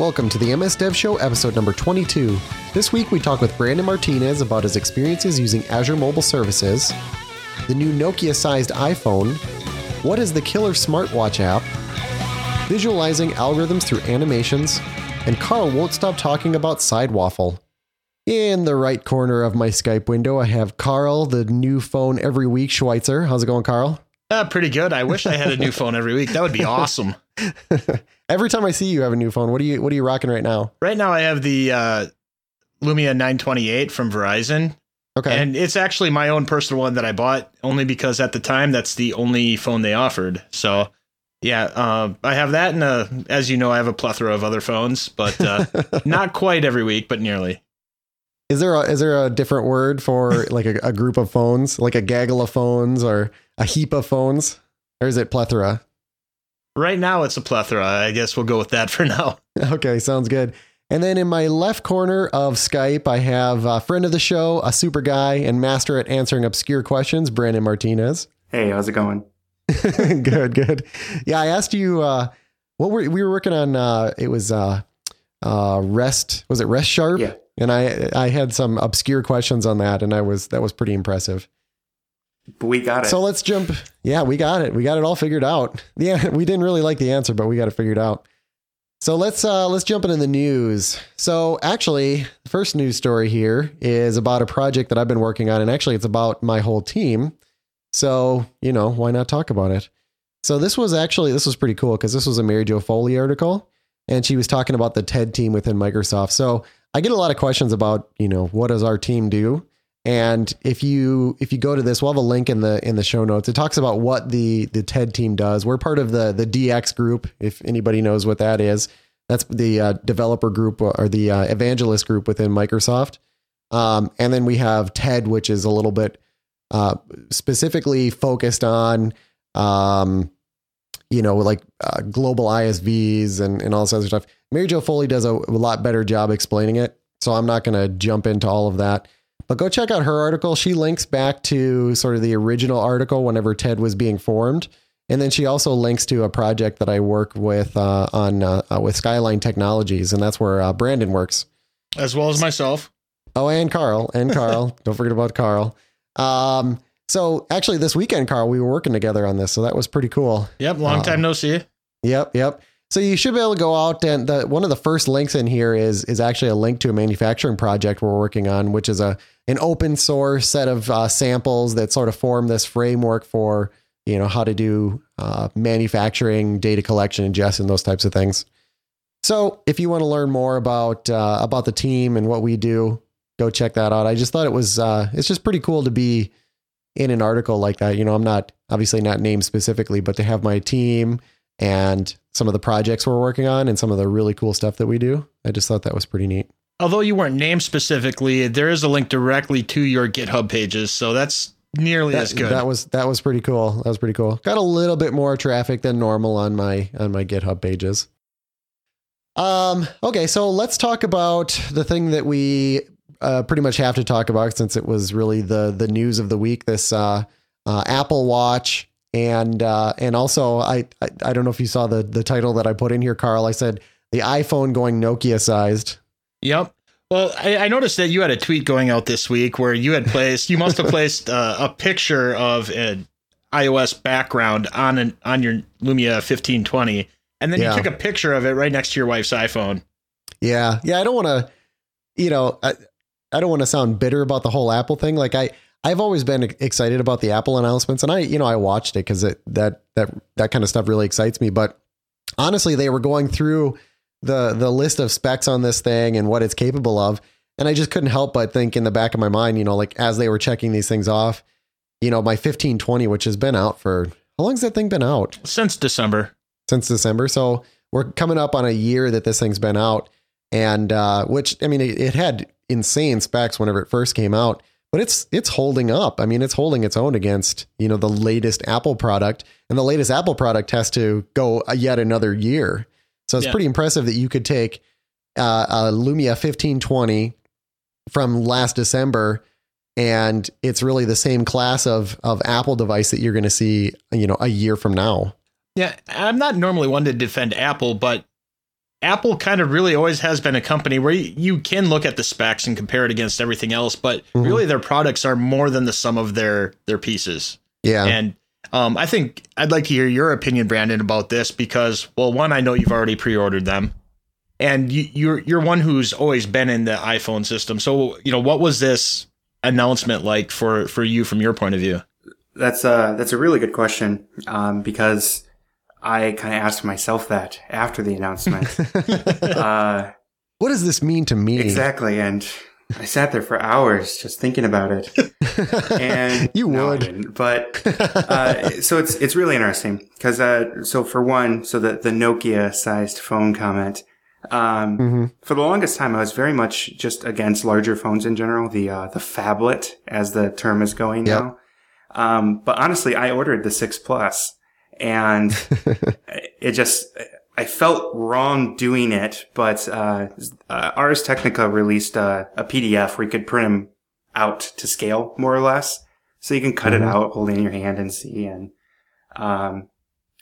Welcome to the MS Dev Show, episode number 22. This week we talk with Brandon Martinez about his experiences using Azure Mobile Services, the new Nokia sized iPhone, what is the killer smartwatch app, visualizing algorithms through animations, and Carl won't stop talking about Sidewaffle. In the right corner of my Skype window, I have Carl, the new phone every week Schweitzer. How's it going, Carl? Uh, pretty good. I wish I had a new phone every week. That would be awesome. Every time I see you have a new phone, what are you what are you rocking right now? Right now, I have the uh, Lumia 928 from Verizon. Okay. And it's actually my own personal one that I bought only because at the time that's the only phone they offered. So, yeah, uh, I have that, and uh, as you know, I have a plethora of other phones, but uh, not quite every week, but nearly. Is there a, is there a different word for like a, a group of phones, like a gaggle of phones or a heap of phones, or is it plethora? Right now, it's a plethora. I guess we'll go with that for now. Okay, sounds good. And then in my left corner of Skype, I have a friend of the show, a super guy, and master at answering obscure questions, Brandon Martinez. Hey, how's it going? good, good. Yeah, I asked you uh, what were we were working on. Uh, it was uh, uh, rest. Was it RestSharp? Yeah. And I I had some obscure questions on that, and I was that was pretty impressive. But we got it. So let's jump. Yeah, we got it. We got it all figured out. Yeah, we didn't really like the answer, but we got it figured out. So let's uh let's jump into the news. So actually, the first news story here is about a project that I've been working on, and actually it's about my whole team. So, you know, why not talk about it? So this was actually this was pretty cool because this was a Mary Jo Foley article, and she was talking about the TED team within Microsoft. So I get a lot of questions about, you know, what does our team do? And if you if you go to this, we'll have a link in the in the show notes. It talks about what the the TED team does. We're part of the the DX group. If anybody knows what that is, that's the uh, developer group or the uh, evangelist group within Microsoft. Um, and then we have TED, which is a little bit uh, specifically focused on, um, you know, like uh, global ISVs and and all this other stuff. Mary Jo Foley does a, a lot better job explaining it, so I'm not going to jump into all of that. But go check out her article. She links back to sort of the original article whenever TED was being formed. And then she also links to a project that I work with uh, on uh, uh, with Skyline Technologies, and that's where uh, Brandon works, as well as myself. Oh, and Carl, and Carl. Don't forget about Carl. Um, so actually, this weekend, Carl, we were working together on this, so that was pretty cool. Yep, long time no see. Yep, yep. So you should be able to go out and the, one of the first links in here is is actually a link to a manufacturing project we're working on, which is a an open source set of uh, samples that sort of form this framework for you know how to do uh, manufacturing, data collection, ingest, and those types of things. So if you want to learn more about uh, about the team and what we do, go check that out. I just thought it was uh, it's just pretty cool to be in an article like that. You know, I'm not obviously not named specifically, but to have my team and some of the projects we're working on and some of the really cool stuff that we do. I just thought that was pretty neat. Although you weren't named specifically, there is a link directly to your GitHub pages, so that's nearly that, as good. That was that was pretty cool. That was pretty cool. Got a little bit more traffic than normal on my on my GitHub pages. Um okay, so let's talk about the thing that we uh, pretty much have to talk about since it was really the the news of the week this uh, uh Apple Watch and uh, and also I, I, I don't know if you saw the the title that I put in here, Carl. I said the iPhone going Nokia sized. Yep. Well, I, I noticed that you had a tweet going out this week where you had placed you must have placed uh, a picture of an iOS background on an on your Lumia 1520, and then Yeah. you took a picture of it right next to your wife's iPhone. Yeah, yeah. I don't want to, you know, I, I don't want to sound bitter about the whole Apple thing. Like I, I've always been excited about the Apple announcements, and I, you know, I watched it because it that that that kind of stuff really excites me. But honestly, they were going through the the list of specs on this thing and what it's capable of, and I just couldn't help but think in the back of my mind, you know, like as they were checking these things off, you know, my 1520, which has been out for how long's that thing been out? Since December. since December. So we're coming up on a year that this thing's been out, and uh, which I mean, it, it had insane specs whenever it first came out, but it's it's holding up. I mean, it's holding its own against you know the latest Apple product, and the latest Apple product has to go a yet another year. So it's Yeah. pretty impressive that you could take uh, a Lumia 1520 from last December. And it's really the same class of of Apple device that you're going to see, you know, a year from now. Yeah, I'm not normally one to defend Apple, but Apple kind of really always has been a company where you, you can look at the specs and compare it against everything else, but Mhm. really their products are more than the sum of their their pieces. Yeah. And um, I think I'd like to hear your opinion, Brandon, about this because, well, one, I know you've already pre-ordered them, and you, you're you're one who's always been in the iPhone system. So, you know, what was this announcement like for for you from your point of view? That's a that's a really good question um, because I kind of asked myself that after the announcement. uh, what does this mean to me? exactly, and I sat there for hours just thinking about it. And you would. didn't, but uh, so it's it's really interesting because uh, so for one, so the the Nokia sized phone comment. Um, hmm For the longest time, I was very much just against larger phones in general, the uh, the phablet, as the term is going Yep. now. Um, but honestly, I ordered the six plus, and it just I felt wrong doing it. But uh, uh, Ars Technica released uh, a PDF where you could print them out to scale, more or less, so you can cut Mhm. it out, hold it in your hand, and see. And um,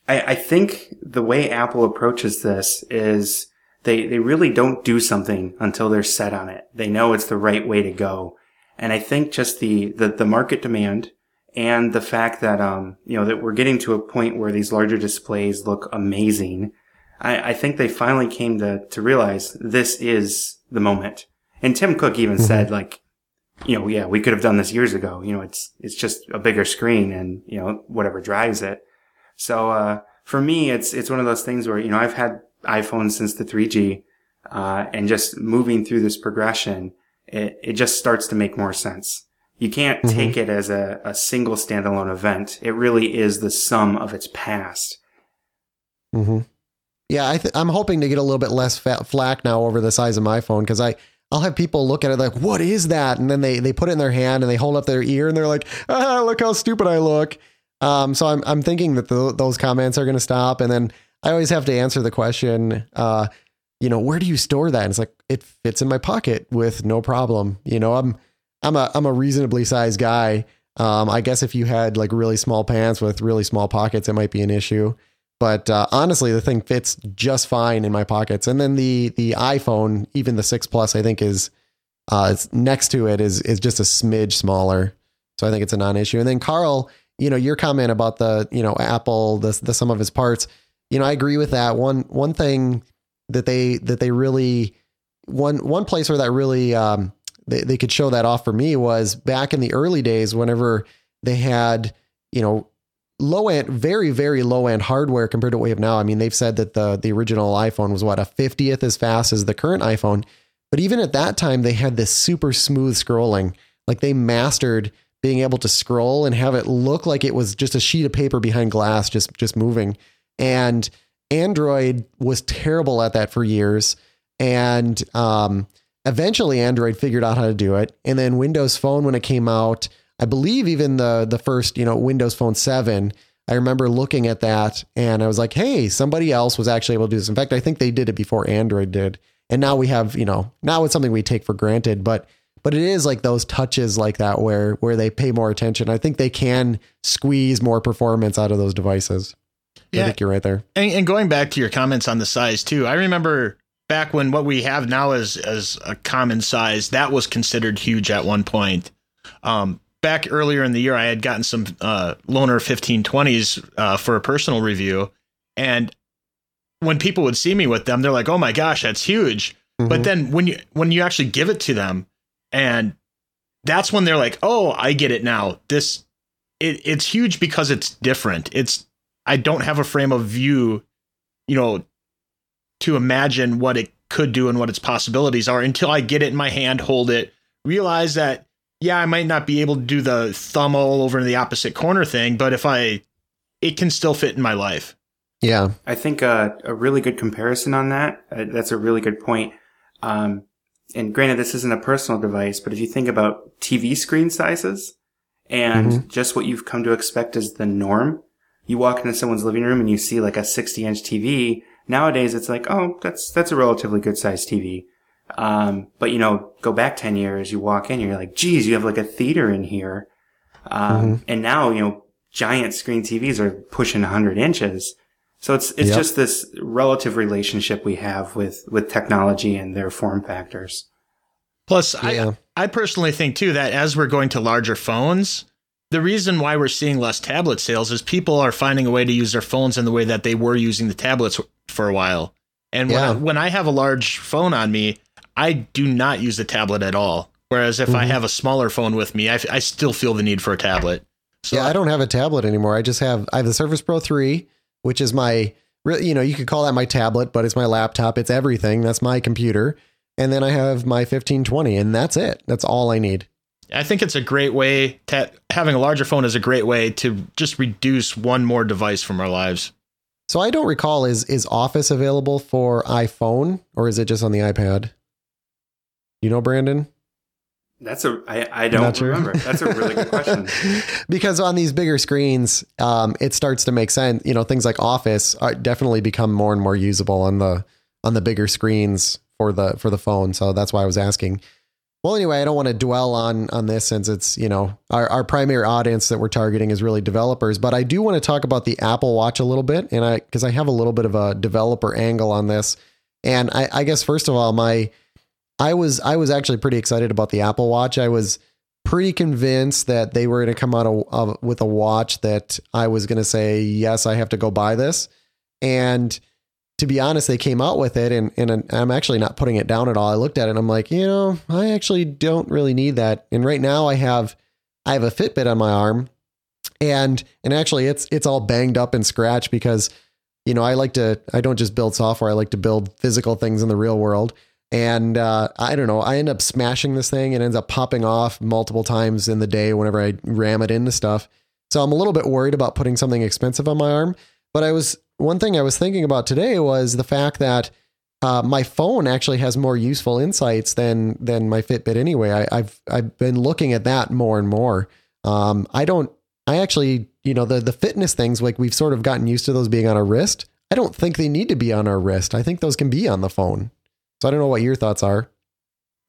I, I think the way Apple approaches this is they they really don't do something until they're set on it. They know it's the right way to go. And I think just the the, the market demand and the fact that um you know that we're getting to a point where these larger displays look amazing. I, I think they finally came to to realize this is the moment. And Tim Cook even Mhm. said like, you know, yeah, we could have done this years ago. You know, it's it's just a bigger screen and you know whatever drives it. So uh, for me, it's it's one of those things where you know I've had iPhones since the 3G, uh, and just moving through this progression, it it just starts to make more sense. You can't Mhm. take it as a, a single standalone event. It really is the sum of its past. hmm Yeah, I th- I'm hoping to get a little bit less fat flack now over the size of my phone because I I'll have people look at it like, "What is that?" and then they they put it in their hand and they hold up their ear and they're like, "Ah, look how stupid I look." Um, so I'm I'm thinking that th- those comments are going to stop, and then I always have to answer the question, uh, you know, where do you store that? And it's like it fits in my pocket with no problem. You know, I'm I'm a I'm a reasonably sized guy. Um, I guess if you had like really small pants with really small pockets, it might be an issue. But uh, honestly, the thing fits just fine in my pockets. And then the the iPhone, even the six plus, I think is uh, it's next to it is is just a smidge smaller. So I think it's a non-issue. And then Carl, you know, your comment about the you know Apple, the the sum of its parts, you know, I agree with that. One one thing that they that they really one one place where that really um, they they could show that off for me was back in the early days whenever they had you know low end, very very low end hardware compared to what we have now. I mean, they've said that the the original iPhone was what a fiftieth as fast as the current iPhone, but even at that time, they had this super smooth scrolling. Like they mastered being able to scroll and have it look like it was just a sheet of paper behind glass, just just moving. And Android was terrible at that for years, and um, eventually Android figured out how to do it. And then Windows Phone, when it came out, I believe even the the first, you know, Windows Phone 7, I remember looking at that and I was like, hey, somebody else was actually able to do this. In fact, I think they did it before Android did. And now we have, you know, now it's something we take for granted, but but it is like those touches like that where where they pay more attention. I think they can squeeze more performance out of those devices. Yeah. I think you're right there. And, and going back to your comments on the size too, I remember back when what we have now is as a common size that was considered huge at one point. Um, back earlier in the year, I had gotten some uh, loaner 1520s uh, for a personal review, and when people would see me with them, they're like, "Oh my gosh, that's huge!" But Mhm. then when you when you actually give it to them, and that's when they're like, "Oh, I get it now." This it, it's huge because it's different. It's I don't have a frame of view, you know, to imagine what it could do and what its possibilities are until I get it in my hand, hold it, realize that yeah, I might not be able to do the thumb all over in the opposite corner thing, but if I it can still fit in my life. yeah. I think uh, a really good comparison on that. Uh, that's a really good point. Um, and granted, this isn't a personal device, but if you think about TV screen sizes and just what you've come to expect as the norm, you walk into someone's living room and you see like a 60 inch TV. Nowadays, it's like, oh, that's that's a relatively good sized TV. Um, but you know, go back 10 years, you walk in, you're like, geez, you have like a theater in here. Um, and now, you know, giant screen TVs are pushing 100 inches. So it's it's Yep. just this relative relationship we have with with technology and their form factors. Plus, Yeah. I I personally think too that as we're going to larger phones, the reason why we're seeing less tablet sales is people are finding a way to use their phones in the way that they were using the tablets for a while. And when, Yeah. I, when I have a large phone on me, I do not use the tablet at all. Whereas if I Mhm. have a smaller phone with me, I, I still feel the need for a tablet. So yeah, I don't have a tablet anymore. I just have I have the Surface Pro 3, which is my you know, you could call that my tablet, but it's my laptop. It's everything. That's my computer. And then I have my 1520 and that's it. That's all I need. I think it's a great way to having a larger phone is a great way to just reduce one more device from our lives. So I don't recall is is Office available for iPhone or is it just on the iPad? You know, Brandon? That's a I, I don't sure. remember. That's a really good question. because on these bigger screens, um, it starts to make sense. You know, things like Office are definitely become more and more usable on the on the bigger screens for the for the phone. So that's why I was asking. Well, anyway, I don't want to dwell on on this since it's you know our our primary audience that we're targeting is really developers. But I do want to talk about the Apple Watch a little bit, and I because I have a little bit of a developer angle on this. And I, I guess first of all, my I was I was actually pretty excited about the Apple Watch. I was pretty convinced that they were going to come out of, of, with a watch that I was going to say yes, I have to go buy this. And to be honest, they came out with it, and and I'm actually not putting it down at all. I looked at it, and I'm like, you know, I actually don't really need that. And right now, I have I have a Fitbit on my arm, and and actually, it's it's all banged up and scratched because you know I like to I don't just build software. I like to build physical things in the real world. And uh, I don't know. I end up smashing this thing and ends up popping off multiple times in the day whenever I ram it into stuff. So I'm a little bit worried about putting something expensive on my arm. But I was one thing I was thinking about today was the fact that uh, my phone actually has more useful insights than than my Fitbit anyway. I, I've I've been looking at that more and more. Um, I don't. I actually, you know, the the fitness things like we've sort of gotten used to those being on our wrist. I don't think they need to be on our wrist. I think those can be on the phone. So I don't know what your thoughts are.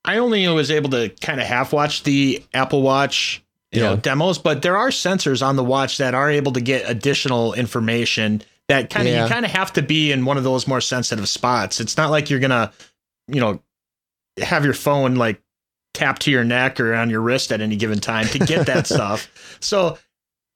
I only was able to kind of half watch the Apple Watch, you know, demos, but there are sensors on the watch that are able to get additional information that kind of Yeah. you kind of have to be in one of those more sensitive spots. It's not like you're gonna, you know, have your phone like tapped to your neck or on your wrist at any given time to get that stuff. So.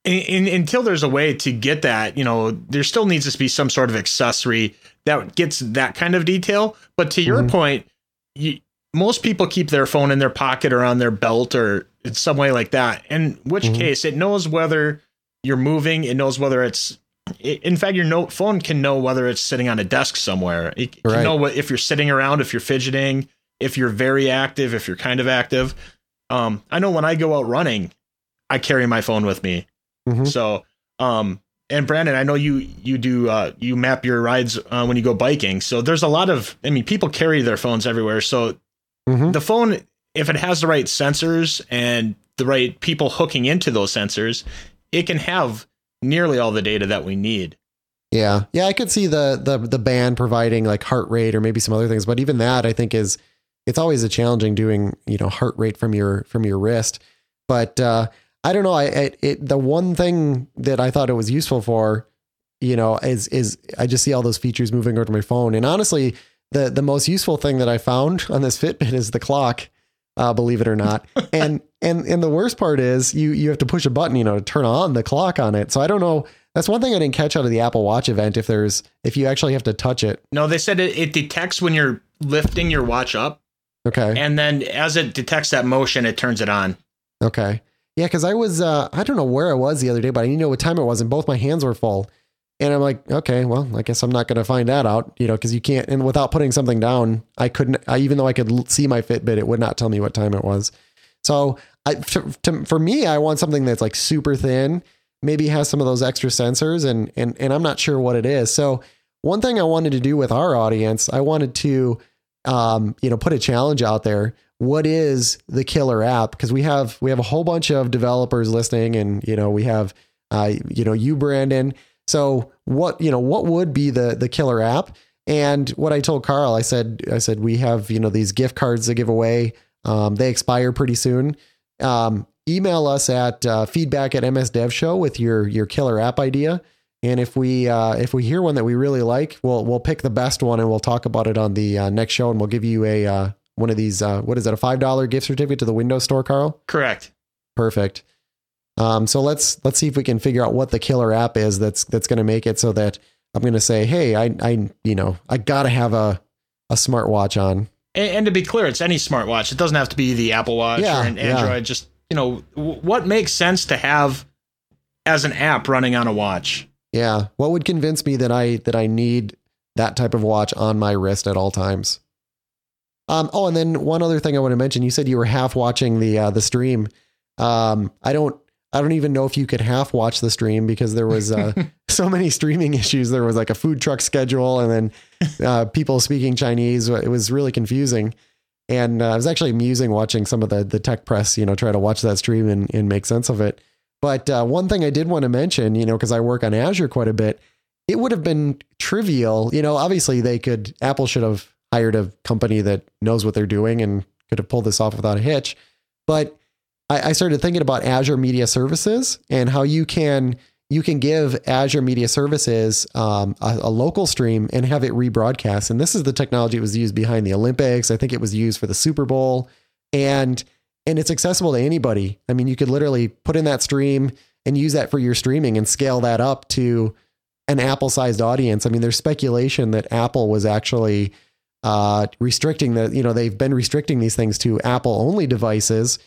In, in, until there's a way to get that, you know, there still needs to be some sort of accessory that gets that kind of detail. But to your Mhm. point, you, most people keep their phone in their pocket or on their belt or in some way like that. In which Mhm. case, it knows whether you're moving. It knows whether it's. In fact, your note phone can know whether it's sitting on a desk somewhere. It can Right. know what if you're sitting around, if you're fidgeting, if you're very active, if you're kind of active. Um, I know when I go out running, I carry my phone with me. Mhm. So, um, and Brandon, I know you you do uh, you map your rides uh, when you go biking. So there's a lot of I mean, people carry their phones everywhere. So Mhm. the phone, if it has the right sensors and the right people hooking into those sensors, it can have nearly all the data that we need. Yeah, yeah, I could see the the the band providing like heart rate or maybe some other things, but even that I think is it's always a challenging doing you know heart rate from your from your wrist. But uh, I don't know. I it, it the one thing that I thought it was useful for, you know, is is I just see all those features moving over to my phone, and honestly, the the most useful thing that I found on this Fitbit is the clock. Uh, believe it or not, and and and the worst part is you you have to push a button, you know, to turn on the clock on it. So I don't know. That's one thing I didn't catch out of the Apple Watch event. If there's if you actually have to touch it, No, they said it, it detects when you're lifting your watch up, okay, and then as it detects that motion, it turns it on. okay, yeah. Because I was uh, I don't know where I was the other day, but I didn't know what time it was, and both my hands were full. And I'm like, okay, well, I guess I'm not going to find that out, you know, because you can't. And without putting something down, I couldn't. I, even though I could see my Fitbit, it would not tell me what time it was. So, I to, to, for me, I want something that's like super thin, maybe has some of those extra sensors, and and and I'm not sure what it is. So, one thing I wanted to do with our audience, I wanted to, um, you know, put a challenge out there. What is the killer app? Because we have we have a whole bunch of developers listening, and you know, we have, uh, you know, you Brandon. So what you know, what would be the the killer app? And what I told Carl, I said, I said we have you know these gift cards to give away. Um, they expire pretty soon. Um, email us at uh, feedback at MS Dev Show with your your killer app idea, And if we uh, if we hear one that we really like, we'll we'll pick the best one and we'll talk about it on the uh, next show. And we'll give you a uh, one of these. Uh, what is it? A five dollar gift certificate to the Windows Store, Carl. Correct. Perfect. Um, so let's let's see if we can figure out what the killer app is that's that's going to make it so that I'm going to say, hey, I I you know I got to have a a smartwatch on. And, and, to be clear, it's any smartwatch. It doesn't have to be the Apple Watch yeah, or an Android. Yeah. Just you know w- what makes sense to have as an app running on a watch. Yeah. What would convince me that I that I need that type of watch on my wrist at all times? Um, oh, and then one other thing I want to mention. You said you were half watching the uh, the stream. Um, I don't I don't even know if you could half watch the stream because there was uh, so many streaming issues. There was like a food truck schedule, and then uh, people speaking Chinese. It was really confusing, and uh, it was actually amusing watching some of the the tech press, you know, try to watch that stream and, and make sense of it. But uh, one thing I did want to mention, you know, because I work on Azure quite a bit, it would have been trivial. You know, obviously they could, Apple should have hired a company that knows what they're doing and could have pulled this off without a hitch. But I, I started thinking about Azure Media Services and how you can you can give Azure Media Services um, a, a, local stream and have it rebroadcast. And this is the technology that was used behind the Olympics. I think it was used for the Super Bowl, and and it's accessible to anybody. I mean, you could literally put in that stream and use that for your streaming and scale that up to an Apple sized audience. I mean, there's speculation that Apple was actually uh, restricting the, you know, they've been restricting these things to Apple only devices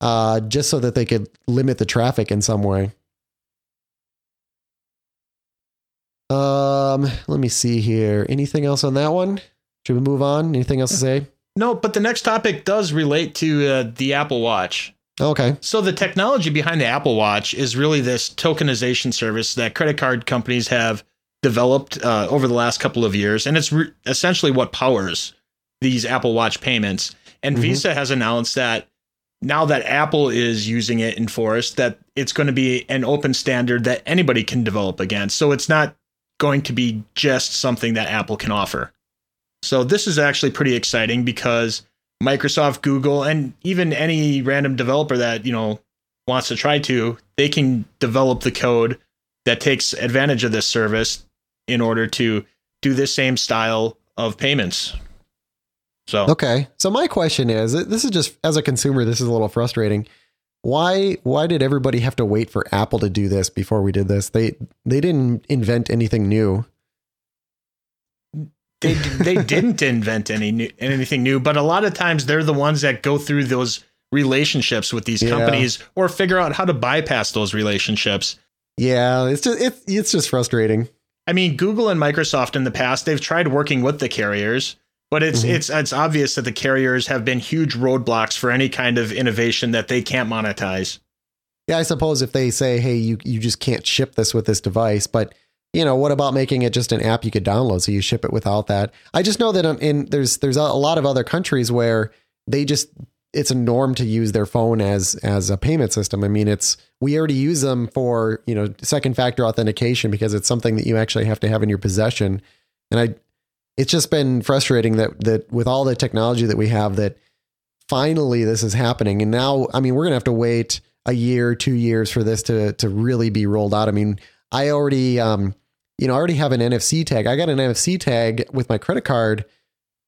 uh, just so that they could limit the traffic in some way. Um, let me see here. Anything else on that one? Should we move on? Anything else to say? No, but the next topic does relate to uh, the Apple Watch. Okay. So the technology behind the Apple Watch is really this tokenization service that credit card companies have developed uh, over the last couple of years, and it's re- essentially what powers these Apple Watch payments. And mm-hmm. Visa has announced that now that Apple is using it in Forest, that it's going to be an open standard that anybody can develop against. So it's not going to be just something that Apple can offer. So this is actually pretty exciting because Microsoft, Google, and even any random developer that, you know, wants to try to, they can develop the code that takes advantage of this service in order to do the same style of payments. So Okay. So my question is, this is just as a consumer, this is a little frustrating. Why why did everybody have to wait for Apple to do this before we did this? They they didn't invent anything new they they didn't invent any new, anything new, but a lot of times they're the ones that go through those relationships with these companies yeah. or figure out how to bypass those relationships. Yeah, it's just it's it's just frustrating. I mean, Google and Microsoft in the past they've tried working with the carriers, but it's mm-hmm. it's it's obvious that the carriers have been huge roadblocks for any kind of innovation that they can't monetize. Yeah, I suppose if they say, "Hey, you you just can't ship this with this device," but you know, what about making it just an app you could download so you ship it without that? I just know that in there's there's a lot of other countries where they just it's a norm to use their phone as as a payment system. I mean, it's we already use them for you know second factor authentication because it's something that you actually have to have in your possession. And I, it's just been frustrating that that with all the technology that we have, that finally this is happening. And now, I mean, we're gonna have to wait a year, two years for this to to really be rolled out. I mean, I already um, you know, I already have an NFC tag. I got an NFC tag with my credit card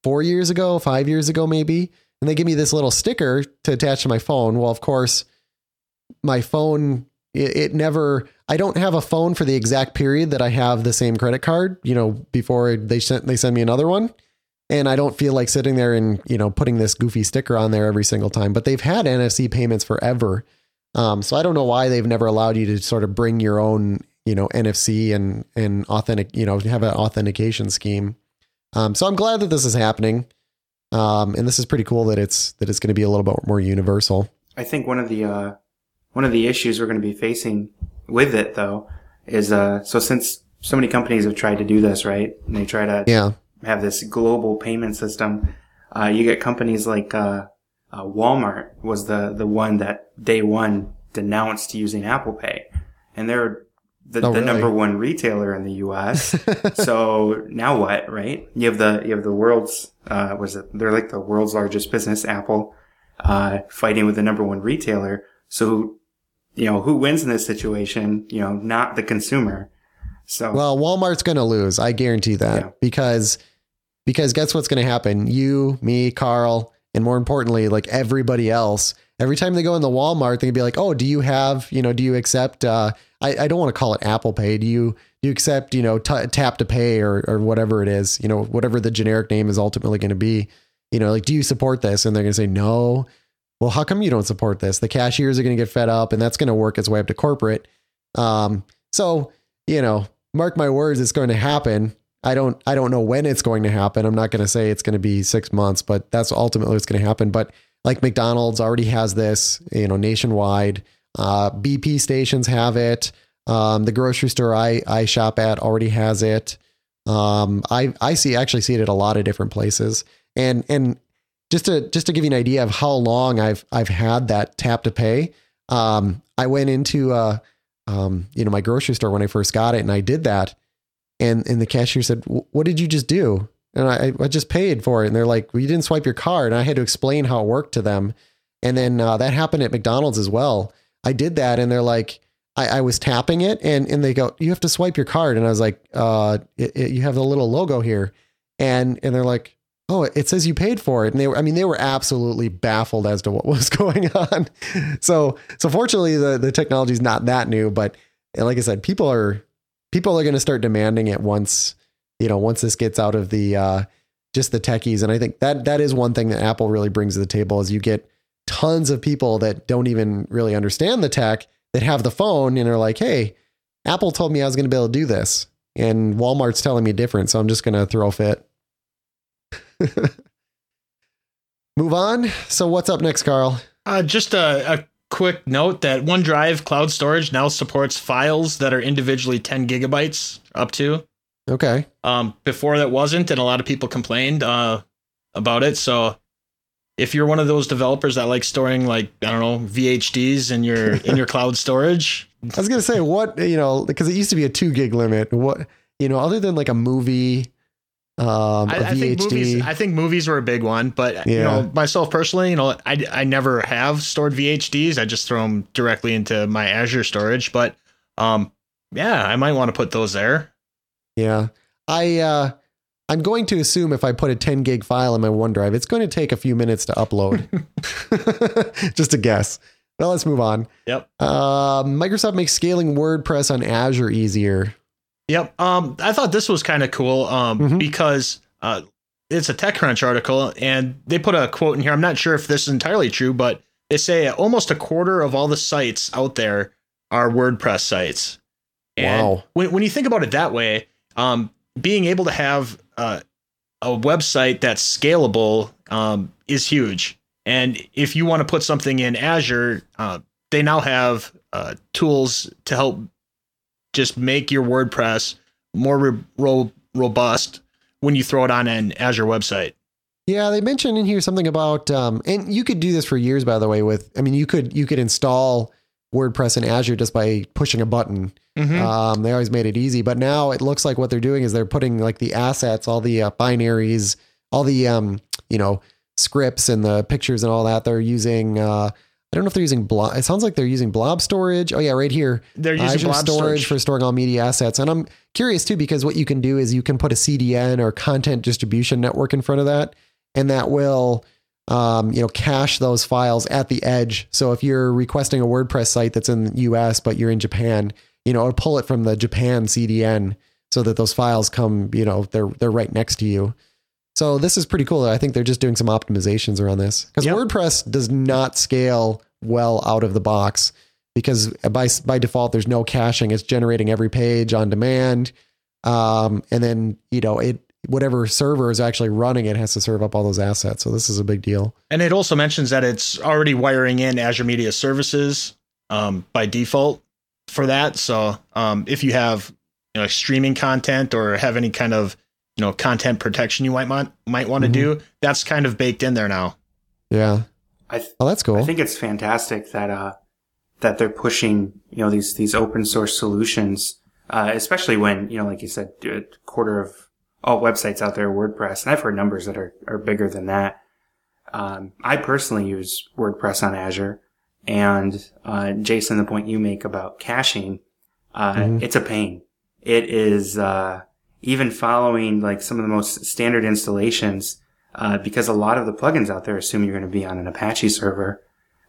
four years ago, five years ago, maybe. And they give me this little sticker to attach to my phone. Well, of course, my phone, it, it never, I don't have a phone for the exact period that I have the same credit card, you know, before they sent, they send me another one. And I don't feel like sitting there and, you know, putting this goofy sticker on there every single time, but they've had NFC payments forever. Um, so I don't know why they've never allowed you to sort of bring your own you know NFC and and authentic you know have an authentication scheme. Um, so I'm glad that this is happening, um, and this is pretty cool that it's that it's going to be a little bit more universal. I think one of the uh, one of the issues we're going to be facing with it though is uh, so since so many companies have tried to do this right, and they try to yeah. have this global payment system. Uh, you get companies like uh, uh, Walmart was the the one that day one denounced using Apple Pay, and they're the, oh, the really? number one retailer in the U.S. so now what, right? You have the you have the world's uh, was it? They're like the world's largest business, Apple, uh, fighting with the number one retailer. So, you know, who wins in this situation? You know, not the consumer. So Well, Walmart's going to lose. I guarantee that Yeah. because because guess what's going to happen? You, me, Carl, and more importantly, like everybody else. Every time they go in the Walmart, they can be like, "Oh, do you have? You know, do you accept? Uh, I, I don't want to call it Apple Pay. Do you do you accept? You know, t- tap to pay or or whatever it is. You know, whatever the generic name is ultimately going to be. You know, like, do you support this? And they're going to say no. Well, how come you don't support this? The cashiers are going to get fed up, and that's going to work its way up to corporate. Um, so you know, mark my words, it's going to happen. I don't I don't know when it's going to happen. I'm not going to say it's going to be 6 months, but that's ultimately what's going to happen. But like McDonald's already has this, you know, nationwide. Uh, BP stations have it. Um, the grocery store I I shop at already has it. Um, I I see actually see it at a lot of different places. And and just to just to give you an idea of how long I've I've had that tap to pay. Um, I went into uh um, you know, my grocery store when I first got it, and I did that, and and the cashier said, "What did you just do?" And I, I just paid for it, and they're like, "Well, you didn't swipe your card," and I had to explain how it worked to them, and then uh, that happened at McDonald's as well. I did that, and they're like, I, I was tapping it, and and they go, "You have to swipe your card," and I was like, "Uh, it, it, you have the little logo here," and and they're like, oh, it says you paid for it. And they were, I mean, they were absolutely baffled as to what was going on. So, so fortunately the, the technology is not that new, but like I said, people are, people are going to start demanding it once, you know, once this gets out of the, uh, just the techies. And I think that, that is one thing that Apple really brings to the table is you get tons of people that don't even really understand the tech that have the phone and are like, Hey, Apple told me I was going to be able to do this and Walmart's telling me different. So I'm just going to throw a fit. Move on. So what's up next, Carl? Uh, just a, a quick note that OneDrive cloud storage now supports files that are individually 10 gigabytes up to. Okay. Um, before that wasn't, and a lot of people complained uh, about it. So if you're one of those developers that like storing like I don't know VHDs in your in your cloud storage, I was gonna say what you know because it used to be a two gig limit. What you know, other than like a movie, um, I, I think movies. I think movies were a big one, but you know, myself personally, you know, I, I never have stored VHDs. I just throw them directly into my Azure storage. But um, yeah, I might want to put those there. yeah, I uh, I'm going to assume if I put a 10 gig file in my OneDrive, it's going to take a few minutes to upload. Just a guess. Well, let's move on. Yep. Uh, Microsoft makes scaling WordPress on Azure easier. Yep. Um, I thought this was kind of cool. Um, Mhm. because uh, it's a TechCrunch article, and they put a quote in here. I'm not sure if this is entirely true, but they say almost a quarter of all the sites out there are WordPress sites. And Wow. when when you think about it that way, um, being able to have uh, a website that's scalable um, is huge. And if you want to put something in Azure, uh, they now have uh, tools to help just make your WordPress more ro- ro- robust when you throw it on an Azure website. Yeah, they mentioned in here something about, um, and you could do this for years, by the way. With, I mean, you could you could install WordPress in Azure just by pushing a button. Um, they always made it easy, but now it looks like what they're doing is they're putting like the assets, all the uh, binaries, all the um, you know scripts and the pictures and all that. They're using. Uh, I don't know if they're using blob. It sounds like they're using blob storage. Oh yeah, right here. They're using Azure blob storage, storage. for storing all media assets. And I'm curious too because what you can do is you can put a CDN or content distribution network in front of that, and that will um, you know cache those files at the edge. So if you're requesting a WordPress site that's in the US but you're in Japan, you know, it'll pull it from the Japan CDN so that those files come, you know, they're they're right next to you. So this is pretty cool. I think they're just doing some optimizations around this because Yep. WordPress does not scale well out of the box because by by default there's no caching. It's generating every page on demand, um, and then you know it whatever server is actually running it has to serve up all those assets. So this is a big deal. And it also mentions that it's already wiring in Azure Media Services um, by default for that. So um, if you have you know streaming content or have any kind of you know content protection you might want might want to do, that's kind of baked in there now. Yeah. I th- Oh, that's cool. I think it's fantastic that uh that they're pushing you know these these open source solutions, uh, especially when you know like you said, a quarter of all websites out there are WordPress, and I've heard numbers that are are bigger than that. Um, I personally use WordPress on Azure, and uh, Jason, the point you make about caching, uh, Mhm. it's a pain. it is uh, even following like some of the most standard installations uh, because a lot of the plugins out there assume you're going to be on an Apache server.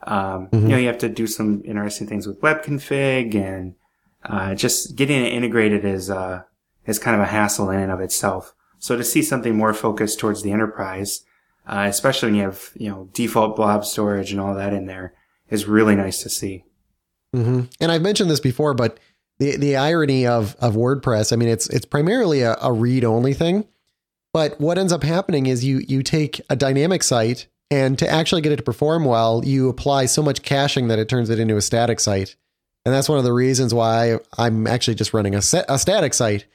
Um, mm-hmm. You know, you have to do some interesting things with web config and uh, just getting it integrated is uh, is kind of a hassle in and of itself. So to see something more focused towards the enterprise, uh, especially when you have you know default blob storage and all that in there, is really nice to see. Mm-hmm. And I've mentioned this before, but the the irony of of WordPress, I mean, it's it's primarily a, a read only thing, but what ends up happening is you you take a dynamic site and to actually get it to perform well, you apply so much caching that it turns it into a static site. And that's one of the reasons why I'm actually just running a, set, a static site.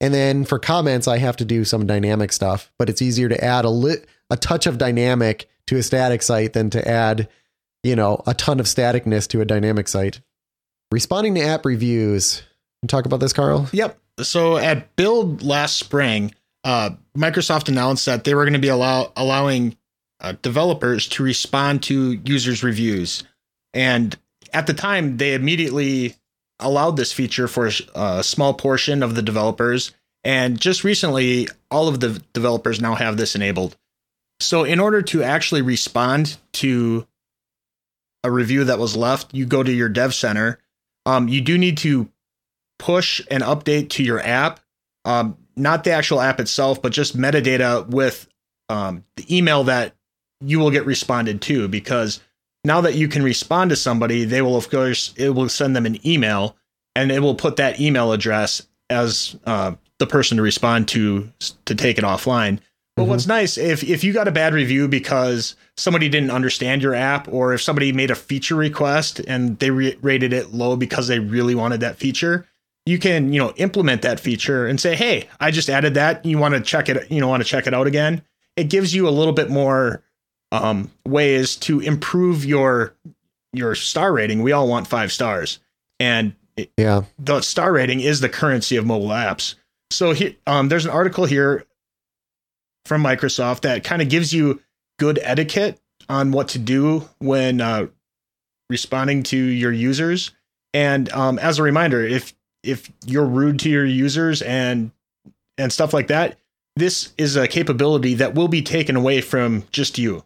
And then for comments, I have to do some dynamic stuff, but it's easier to add a lit, a touch of dynamic to a static site than to add, you know, a ton of staticness to a dynamic site. Responding to app reviews. Talk about this, Carl. Yep. So at Build last spring, uh, Microsoft announced that they were going to be allow allowing uh, developers to respond to users' reviews, and at the time they immediately allowed this feature for a small portion of the developers. And just recently, all of the developers now have this enabled. So, in order to actually respond to a review that was left, you go to your dev center um, you do need to push an update to your app, um, not the actual app itself, but just metadata with um, the email that you will get responded to. Because now that you can respond to somebody, they will, of course, it will send them an email and it will put that email address as uh, the person to respond to to take it offline. But mm-hmm. what's nice if if you got a bad review because somebody didn't understand your app, or if somebody made a feature request and they re- rated it low because they really wanted that feature, you can you know implement that feature and say, hey, I just added that. You want to check it? You know, want to check it out again? It gives you a little bit more um, ways to improve your your star rating. We all want five stars, and it, yeah, the star rating is the currency of mobile apps. So he, um, there's an article here from Microsoft that kind of gives you good etiquette on what to do when uh, responding to your users. And um, as a reminder, if if you're rude to your users and and stuff like that, this is a capability that will be taken away from just you.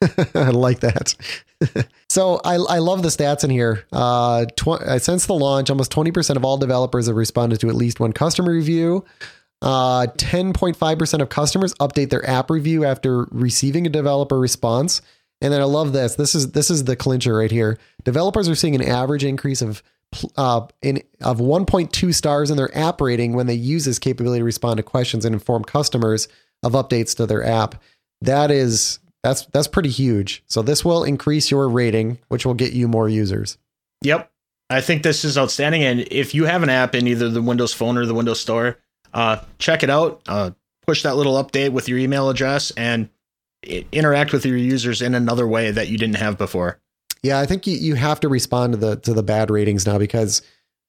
I like that. so I, I love the stats in here. Uh, tw- uh, since the launch, almost 20% of all developers have responded to at least one customer review. Uh, 10.5% of customers update their app review after receiving a developer response. And then I love this. This is this is the clincher right here. Developers are seeing an average increase of uh, in of 1.2 stars in their app rating when they use this capability to respond to questions and inform customers of updates to their app. That is that's that's pretty huge. So this will increase your rating, which will get you more users. Yep. I think this is outstanding. And if you have an app in either the Windows Phone or the Windows Store, uh, check it out. Uh, push that little update with your email address and interact with your users in another way that you didn't have before. Yeah, I think you, you have to respond to the to the bad ratings now because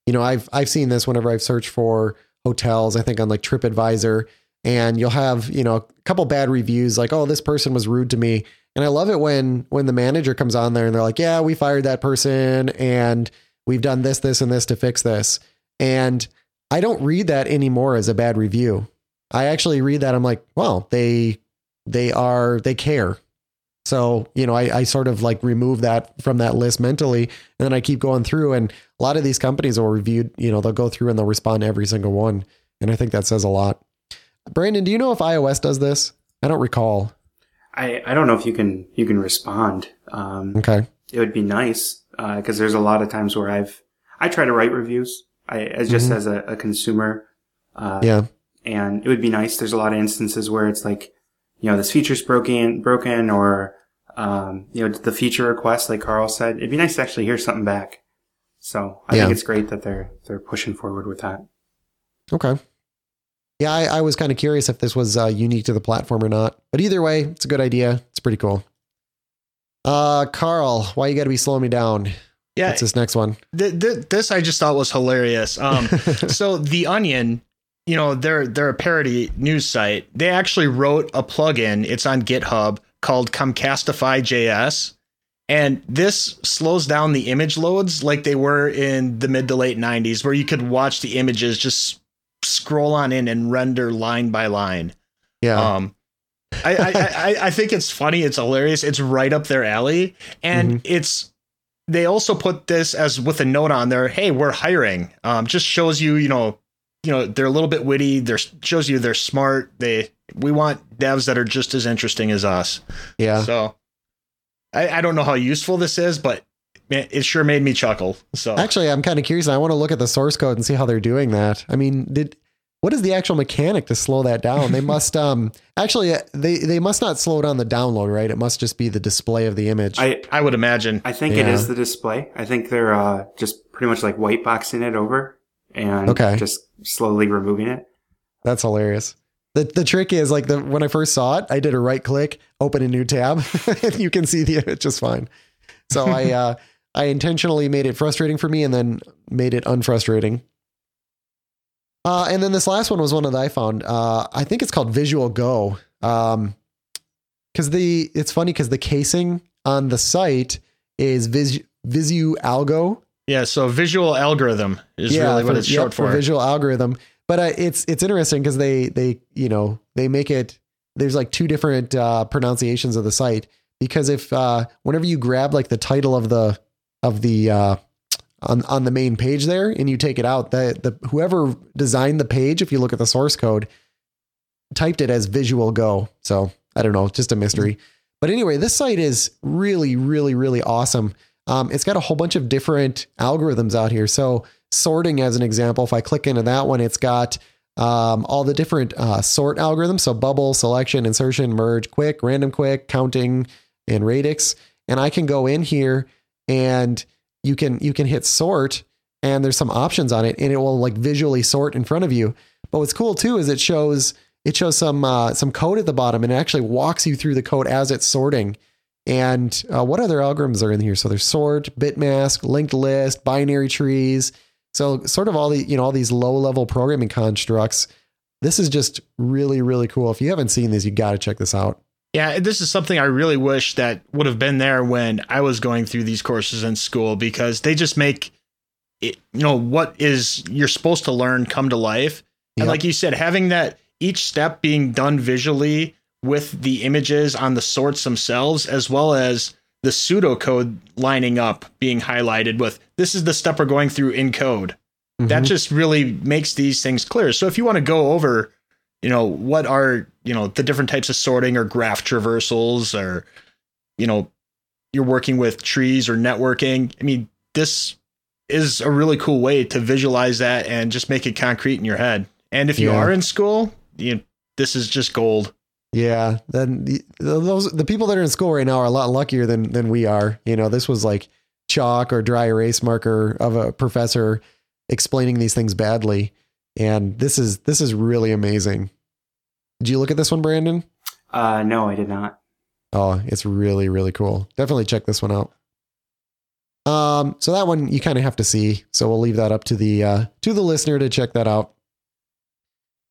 you know I've I've seen this whenever I've searched for hotels. I think on like TripAdvisor, and you'll have you know a couple bad reviews like oh this person was rude to me, and I love it when when the manager comes on there and they're like yeah we fired that person and we've done this this and this to fix this, and I don't read that anymore as a bad review. I actually read that I'm like, well, they they are they care. So, you know, I, I sort of like remove that from that list mentally. And then I keep going through and a lot of these companies will review, you know, they'll go through and they'll respond to every single one. And I think that says a lot. Brandon, do you know if iOS does this? I don't recall. I, I don't know if you can you can respond. Um, okay. It would be nice because uh, there's a lot of times where I've I try to write reviews I, as just mm-hmm. as a, a consumer. Uh, yeah. And it would be nice. There's a lot of instances where it's like, you know, this feature's broken, broken, or, um, you know, the feature request, like Carl said, it'd be nice to actually hear something back. So I yeah. think it's great that they're, they're pushing forward with that. Okay. Yeah, I, I was kind of curious if this was uh, unique to the platform or not. But either way, it's a good idea. It's pretty cool. Uh, Carl, why you got to be slowing me down? Yeah, What's this next one? Th- th- this I just thought was hilarious. Um, so the Onion, you know, they're they're a parody news site. They actually wrote a plugin. It's on GitHub called Comcastify JS, And this slows down the image loads like they were in the mid to late 90s, where you could watch the images just scroll on in and render line by line. Yeah. Um, I, I, I, I think it's funny. It's hilarious. It's right up their alley. And Mhm. it's, they also put this as with a note on there. Hey, we're hiring. Um, just shows you, you know, you know, they're a little bit witty. They're shows you they're smart. They, we want devs that are just as interesting as us. yeah. So I, I don't know how useful this is, but it sure made me chuckle. So Actually, I'm kind of curious. I want to look at the source code and see how they're doing that. I mean, did what is the actual mechanic to slow that down? They must um actually uh, they they must not slow down the download, right? It must just be the display of the image. I, I would imagine. I think it Yeah. is the display. I think they're uh, just pretty much like white boxing it over and Okay. just slowly removing it. That's hilarious. The the trick is like the when I first saw it, I did a right click, open a new tab, and you can see the image just fine. So I uh I intentionally made it frustrating for me and then made it unfrustrating. Uh, and then this last one was one that I found. Uh, I think it's called Visual Go. Um, because the it's funny because the casing on the site is Vis, Visu Algo, Yeah. So visual algorithm is really what it's yep, short for. visual algorithm. But uh, it's it's interesting because they they you know they make it there's like two different uh, pronunciations of the site because if uh, whenever you grab like the title of the of the uh, on on the main page there and you take it out the the whoever designed the page if you look at the source code typed it as Visual Go so I don't know just a mystery but anyway this site is really really really awesome um, it's got a whole bunch of different algorithms out here. So sorting as an example if i click into that one it's got um, all the different uh, sort algorithms. So bubble selection insertion merge quick random quick counting and radix. And i can go in here and you can you can hit sort and there's some options on it and it will like visually sort in front of you. But what's cool too is it shows it shows some uh, some code at the bottom and it actually walks you through the code as it's sorting and uh, what other algorithms are in here so there's sort bitmask linked list binary trees so sort of all the you know all these low level programming constructs. This is just really really cool. If you haven't seen these, you got to check this out. Yeah, this is something I really wish that would have been there when I was going through these courses in school because they just make it, you know, what is you're supposed to learn come to life. And Yep. like you said, having that each step being done visually with the images on the sorts themselves, as well as the pseudocode lining up being highlighted with this is the step we're going through in code. That Mhm. just really makes these things clear. So if you want to go over, you know, what are, you know, the different types of sorting or graph traversals or, you know, you're working with trees or networking. I mean, this is a really cool way to visualize that and just make it concrete in your head. And if you Yeah. are in school, you know, this is just gold. Yeah, then the, those the people that are in school right now are a lot luckier than than we are. You know, this was like chalk or dry erase marker of a professor explaining these things badly, and this is this is really amazing. Did you look at this one, Brandon? Uh, no, I did not. Oh, it's really really cool. Definitely check this one out. Um, so that one you kind of have to see. So we'll leave that up to the uh, to the listener to check that out.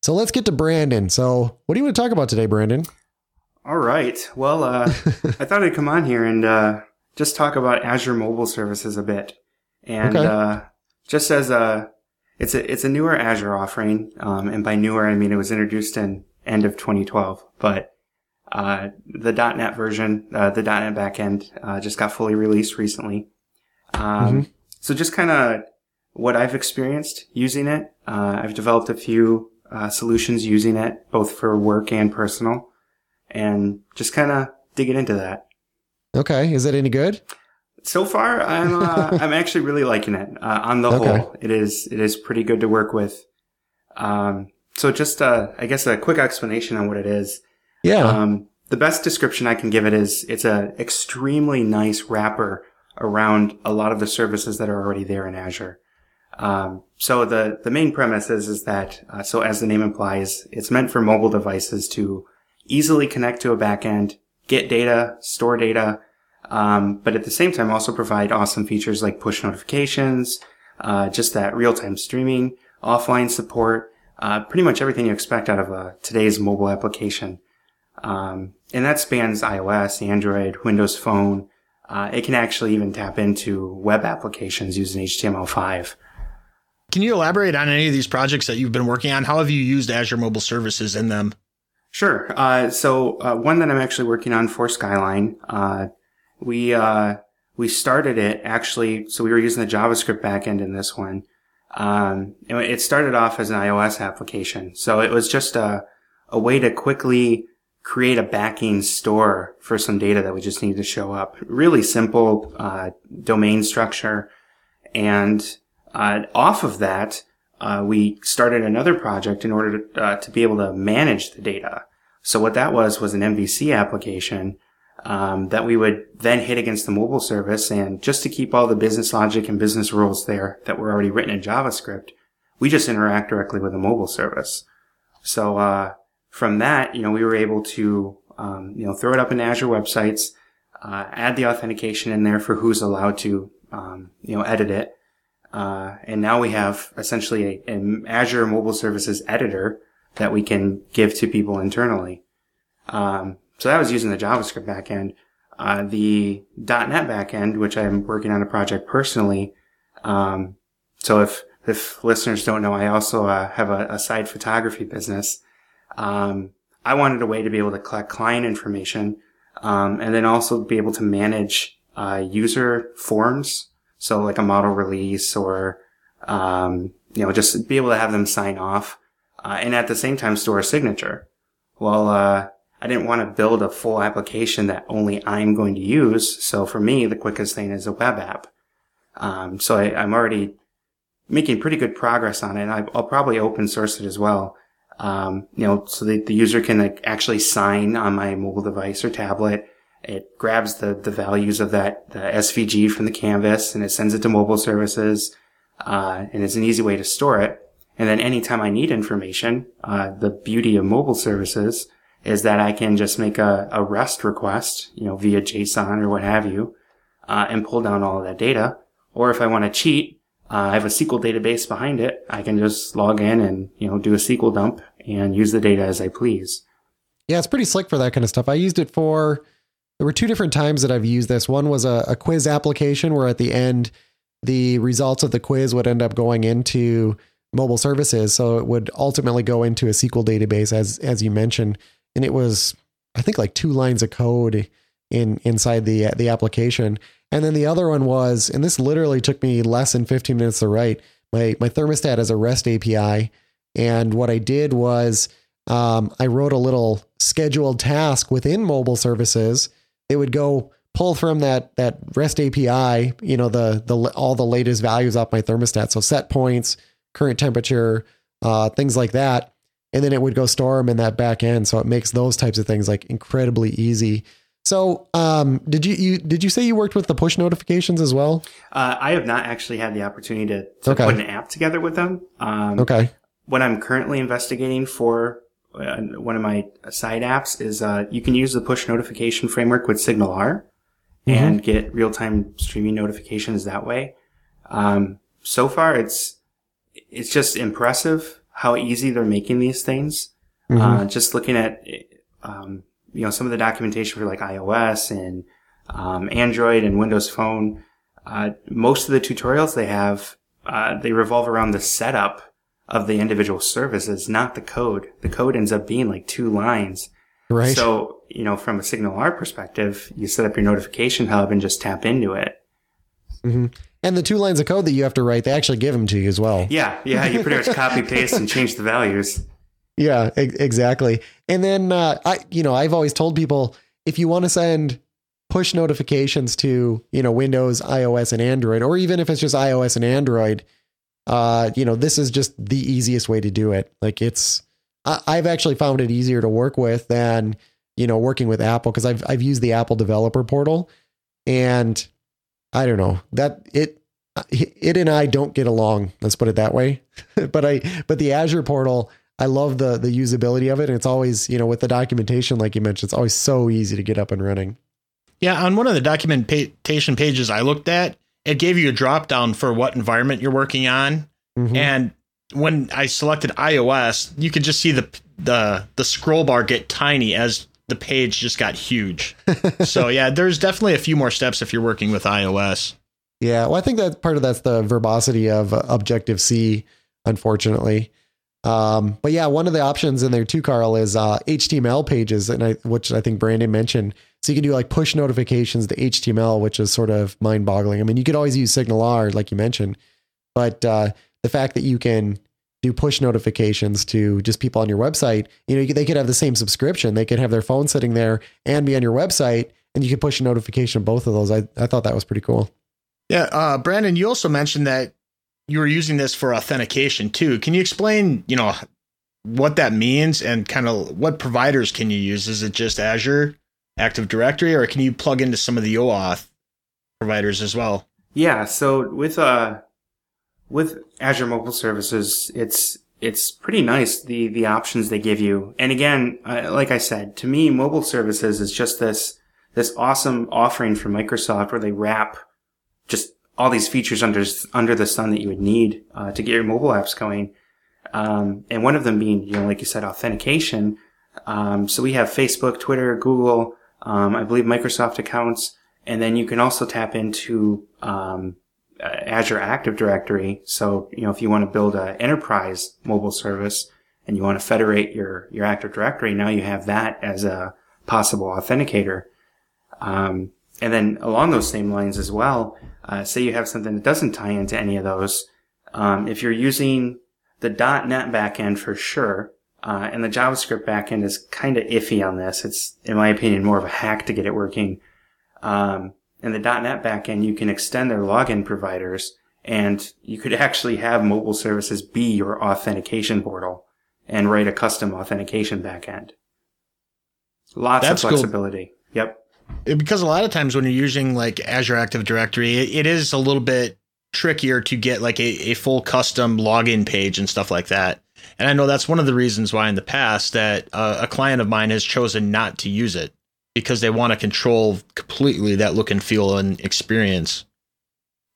So let's get to Brandon. So what do you want to talk about today, Brandon? All right. Well, uh, I thought I'd come on here and uh, just talk about Azure Mobile Services a bit. And Okay. uh, just as a, it's a it's a newer Azure offering, um, and by newer I mean it was introduced in end of 2012. But uh, the .NET version, uh, the .NET backend, uh, just got fully released recently. Um, So just kind of what I've experienced using it. Uh, I've developed a few uh, solutions using it, both for work and personal and just kind of digging into that. Okay, is it any good? So far, I'm uh, I'm actually really liking it. Uh, on the Okay. whole, it is it is pretty good to work with. Um, so just uh, I guess a quick explanation on what it is. Yeah. Um, the best description I can give it is it's a extremely nice wrapper around a lot of the services that are already there in Azure. Um, so the the main premise is is that uh, so as the name implies, it's meant for mobile devices to easily connect to a backend, get data, store data, um, but at the same time also provide awesome features like push notifications, uh, just that real time streaming, offline support, uh, pretty much everything you expect out of uh, today's mobile application. Um, and that spans iOS, Android, Windows Phone, uh, it can actually even tap into web applications using HTML5. Can you elaborate on any of these projects that you've been working on? How have you used Azure Mobile Services in them? Sure. Uh, so uh, one that I'm actually working on for Skyline, uh, we uh, we started it actually. So we were using the JavaScript backend in this one. Um, it started off as an iOS application, so it was just a a way to quickly create a backing store for some data that we just need to show up. Really simple uh, domain structure, and uh, off of that, uh, we started another project in order to, uh, to be able to manage the data. So what that was was an MVC application um, that we would then hit against the mobile service, and just to keep all the business logic and business rules there that were already written in JavaScript, we just interact directly with the mobile service. So uh, from that, you know, we were able to um, you know throw it up in Azure websites, uh, add the authentication in there for who's allowed to um, you know edit it uh, and now we have essentially an Azure Mobile Services editor that we can give to people internally. Um, so that was using the JavaScript backend. Uh, the .NET backend, which I'm working on a project personally. Um, so if if listeners don't know, I also uh, have a, a, side photography business. Um, I wanted a way to be able to collect client information, um, and then also be able to manage uh, user forms so like a model release or, um, you know, just be able to have them sign off, uh, and at the same time store a signature. Well, uh, I didn't want to build a full application that only I'm going to use. So for me, the quickest thing is a web app. Um, so I, am already making pretty good progress on it. I, will probably open source it as well. Um, you know, so that the user can like, actually sign on my mobile device or tablet it grabs the, the values of that the SVG from the canvas and it sends it to mobile services. Uh, and it's an easy way to store it. And then anytime I need information, uh, the beauty of mobile services is that I can just make a, a REST request, you know, via JSON or what have you, uh, and pull down all of that data. Or if I want to cheat, uh, I have a SQL database behind it. I can just log in and, you know, do a SQL dump and use the data as I please. Yeah, it's pretty slick for that kind of stuff. I used it for there were two different times that I've used this. One was a, a quiz application where at the end, the results of the quiz would end up going into mobile services. So it would ultimately go into a SQL database, as as you mentioned, and it was I think like two lines of code in inside the the application. And then the other one was, and this literally took me less than 15 minutes to write. My my thermostat has a REST API, and what I did was um, I wrote a little scheduled task within mobile services it would go pull from that that REST API, you know, the the all the latest values off my thermostat, so set points, current temperature, uh, things like that, and then it would go store them in that back end. So it makes those types of things like incredibly easy. So, um, did you, you did you say you worked with the push notifications as well? Uh, I have not actually had the opportunity to, to okay. put an app together with them. Um, okay. What I'm currently investigating for one of my side apps is uh, you can use the push notification framework with SignalR mm-hmm. and get real time streaming notifications that way. Um, so far, it's it's just impressive how easy they're making these things. Mm-hmm. Uh, just looking at um, you know some of the documentation for like iOS and um, Android and Windows Phone. Uh, most of the tutorials they have uh, they revolve around the setup of the individual services, not the code. The code ends up being like two lines. Right. So, you know, from a signal SignalR perspective, you set up your notification hub and just tap into it. Mm-hmm. And the two lines of code that you have to write, they actually give them to you as well. Yeah. Yeah. You pretty much copy paste and change the values. Yeah, e- exactly. And then, uh, I, you know, I've always told people if you want to send push notifications to, you know, Windows, iOS, and Android, or even if it's just iOS and Android, uh, you know, this is just the easiest way to do it. Like it's, I, I've actually found it easier to work with than, you know, working with Apple because I've, I've used the Apple developer portal and I don't know that it, it and I don't get along. Let's put it that way. but I, but the Azure portal, I love the the usability of it. And it's always, you know, with the documentation, like you mentioned, it's always so easy to get up and running. Yeah, on one of the documentation pages I looked at, it gave you a drop down for what environment you're working on. Mm-hmm. And when I selected iOS, you could just see the the the scroll bar get tiny as the page just got huge. so yeah, there's definitely a few more steps if you're working with iOS. Yeah, well, I think that part of that's the verbosity of Objective C, unfortunately. Um, but yeah, one of the options in there too, Carl, is uh, HTML pages, and I, which I think Brandon mentioned. So you can do like push notifications to HTML, which is sort of mind-boggling. I mean, you could always use SignalR, like you mentioned, but uh, the fact that you can do push notifications to just people on your website, you know, they could have the same subscription. They could have their phone sitting there and be on your website, and you could push a notification of both of those. I, I thought that was pretty cool. Yeah, uh, Brandon, you also mentioned that you were using this for authentication too. Can you explain, you know, what that means and kind of what providers can you use? Is it just Azure Active Directory, or can you plug into some of the OAuth providers as well? Yeah, so with uh with Azure Mobile Services, it's it's pretty nice the the options they give you. And again, uh, like I said, to me, mobile services is just this this awesome offering from Microsoft where they wrap just all these features under under the sun that you would need uh, to get your mobile apps going. Um, and one of them being, you know, like you said, authentication. Um, so we have Facebook, Twitter, Google, um, I believe Microsoft accounts, and then you can also tap into um, uh, Azure Active Directory. So, you know, if you want to build an enterprise mobile service and you want to federate your, your Active Directory, now you have that as a possible authenticator. Um, and then along those same lines as well, uh, say you have something that doesn't tie into any of those. Um, if you're using the .NET backend for sure, uh, and the JavaScript backend is kind of iffy on this. It's, in my opinion, more of a hack to get it working. Um, in the .NET backend, you can extend their login providers and you could actually have mobile services be your authentication portal and write a custom authentication backend. Lots That's of flexibility. Cool. Yep. Because a lot of times when you're using like Azure Active Directory, it, it is a little bit trickier to get like a, a full custom login page and stuff like that. And I know that's one of the reasons why in the past that uh, a client of mine has chosen not to use it because they want to control completely that look and feel and experience.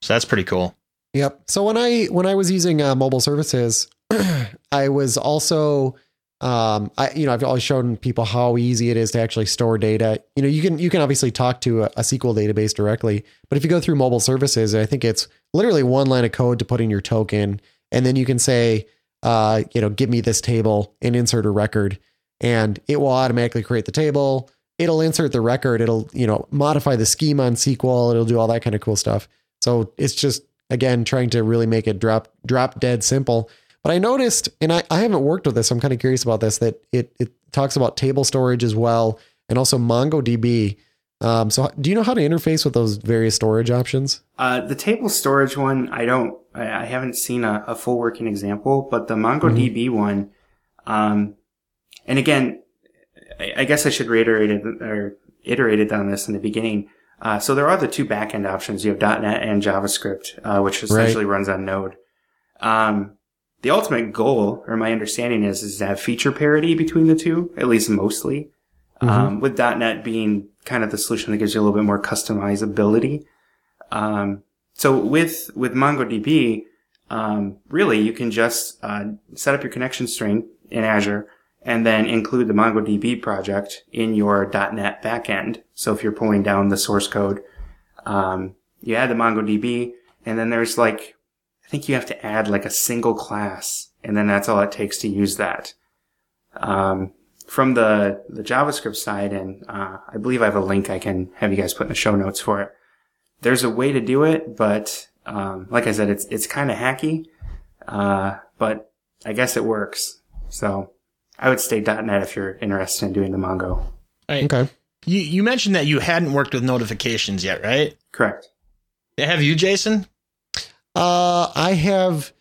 So that's pretty cool. Yep. So when I when I was using uh, mobile services, I was also um, I you know I've always shown people how easy it is to actually store data. You know, you can you can obviously talk to a, a SQL database directly, but if you go through mobile services, I think it's literally one line of code to put in your token, and then you can say, uh, you know, give me this table and insert a record, and it will automatically create the table it'll insert the record. It'll, you know, modify the schema on SQL. It'll do all that kind of cool stuff. So it's just, again, trying to really make it drop, drop dead simple. But I noticed, and I, I haven't worked with this. I'm kind of curious about this, that it, it talks about table storage as well. And also MongoDB. Um, so do you know how to interface with those various storage options? Uh, the table storage one, I don't, I, I haven't seen a, a, full working example, but the MongoDB mm-hmm. one, um, and again, I guess I should reiterate it or iterated on this in the beginning. Uh, so there are the two backend options. You have .NET and JavaScript, uh, which essentially right. runs on Node. Um, the ultimate goal, or my understanding is, is to have feature parity between the two, at least mostly. Mm-hmm. Um, with .NET being kind of the solution that gives you a little bit more customizability. Um, so with with MongoDB, um, really you can just uh, set up your connection string in Azure and then include the MongoDB project in your .NET backend. So if you're pulling down the source code, um, you add the MongoDB, and then there's like, I think you have to add like a single class, and then that's all it takes to use that. Um, from the the JavaScript side, and uh, I believe I have a link I can have you guys put in the show notes for it. There's a way to do it, but um, like I said, it's it's kind of hacky, uh, but I guess it works. So I would stay .NET if you're interested in doing the Mongo. Right. Okay. You you mentioned that you hadn't worked with notifications yet, right? Correct. Have you, Jason? Uh, I have.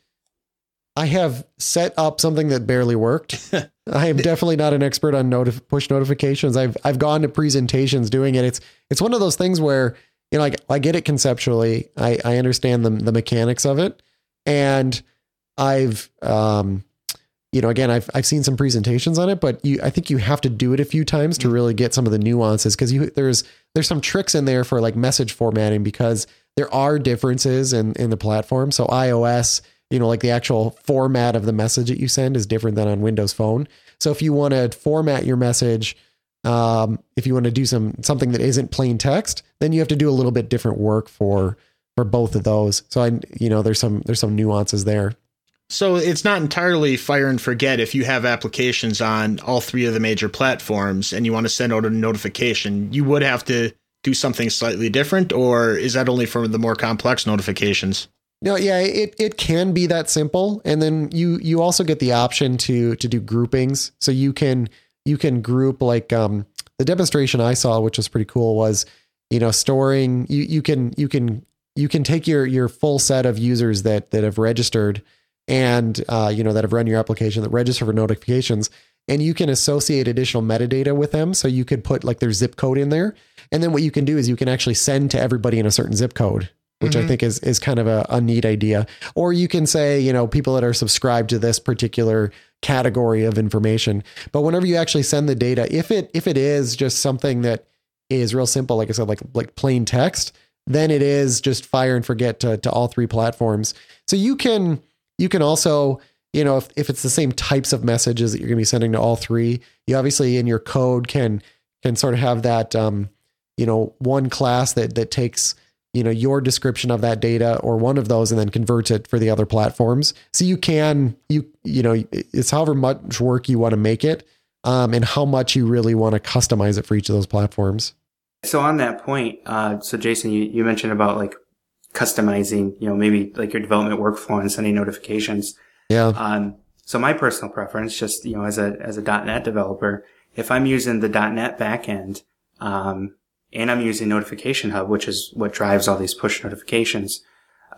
I have set up something that barely worked. I am definitely not an expert on notif- push notifications. I've I've gone to presentations doing it. It's it's one of those things where you know I, I get it conceptually. I I understand the the mechanics of it, and I've um you know, again, I've I've seen some presentations on it, but you I think you have to do it a few times to mm. really get some of the nuances because you there's there's some tricks in there for like message formatting because there are differences in in the platform. So iOS, you know, like the actual format of the message that you send is different than on Windows Phone. So if you want to format your message um, if you want to do some something that isn't plain text, then you have to do a little bit different work for for both of those. So I, you know, there's some there's some nuances there. So it's not entirely fire and forget if you have applications on all three of the major platforms and you want to send out a notification, you would have to do something slightly different, or is that only for the more complex notifications? No, yeah, it, it can be that simple. And then you you also get the option to to do groupings. So you can you can group like um the demonstration I saw, which was pretty cool, was you know storing you you can you can you can take your your full set of users that that have registered and uh, you know that have run your application that register for notifications and you can associate additional metadata with them so you could put like their zip code in there and then what you can do is you can actually send to everybody in a certain zip code which mm-hmm. i think is is kind of a, a neat idea. Or you can say you know people that are subscribed to this particular category of information. But whenever you actually send the data if it if it is just something that is real simple like i said like like plain text then it is just fire and forget to, to all three platforms. So you can you can also, you know, if, if it's the same types of messages that you're going to be sending to all three, you obviously in your code can can sort of have that, um, you know, one class that that takes you know your description of that data or one of those and then converts it for the other platforms so you can you you know it's however much work you want to make it um, and how much you really want to customize it for each of those platforms so on that point uh, so jason you, you mentioned about like customizing, you know, maybe like your development workflow and sending notifications. Yeah. Um, so my personal preference, just, you know, as a, as a .NET developer, if I'm using the .NET backend, um, and I'm using Notification Hub, which is what drives all these push notifications.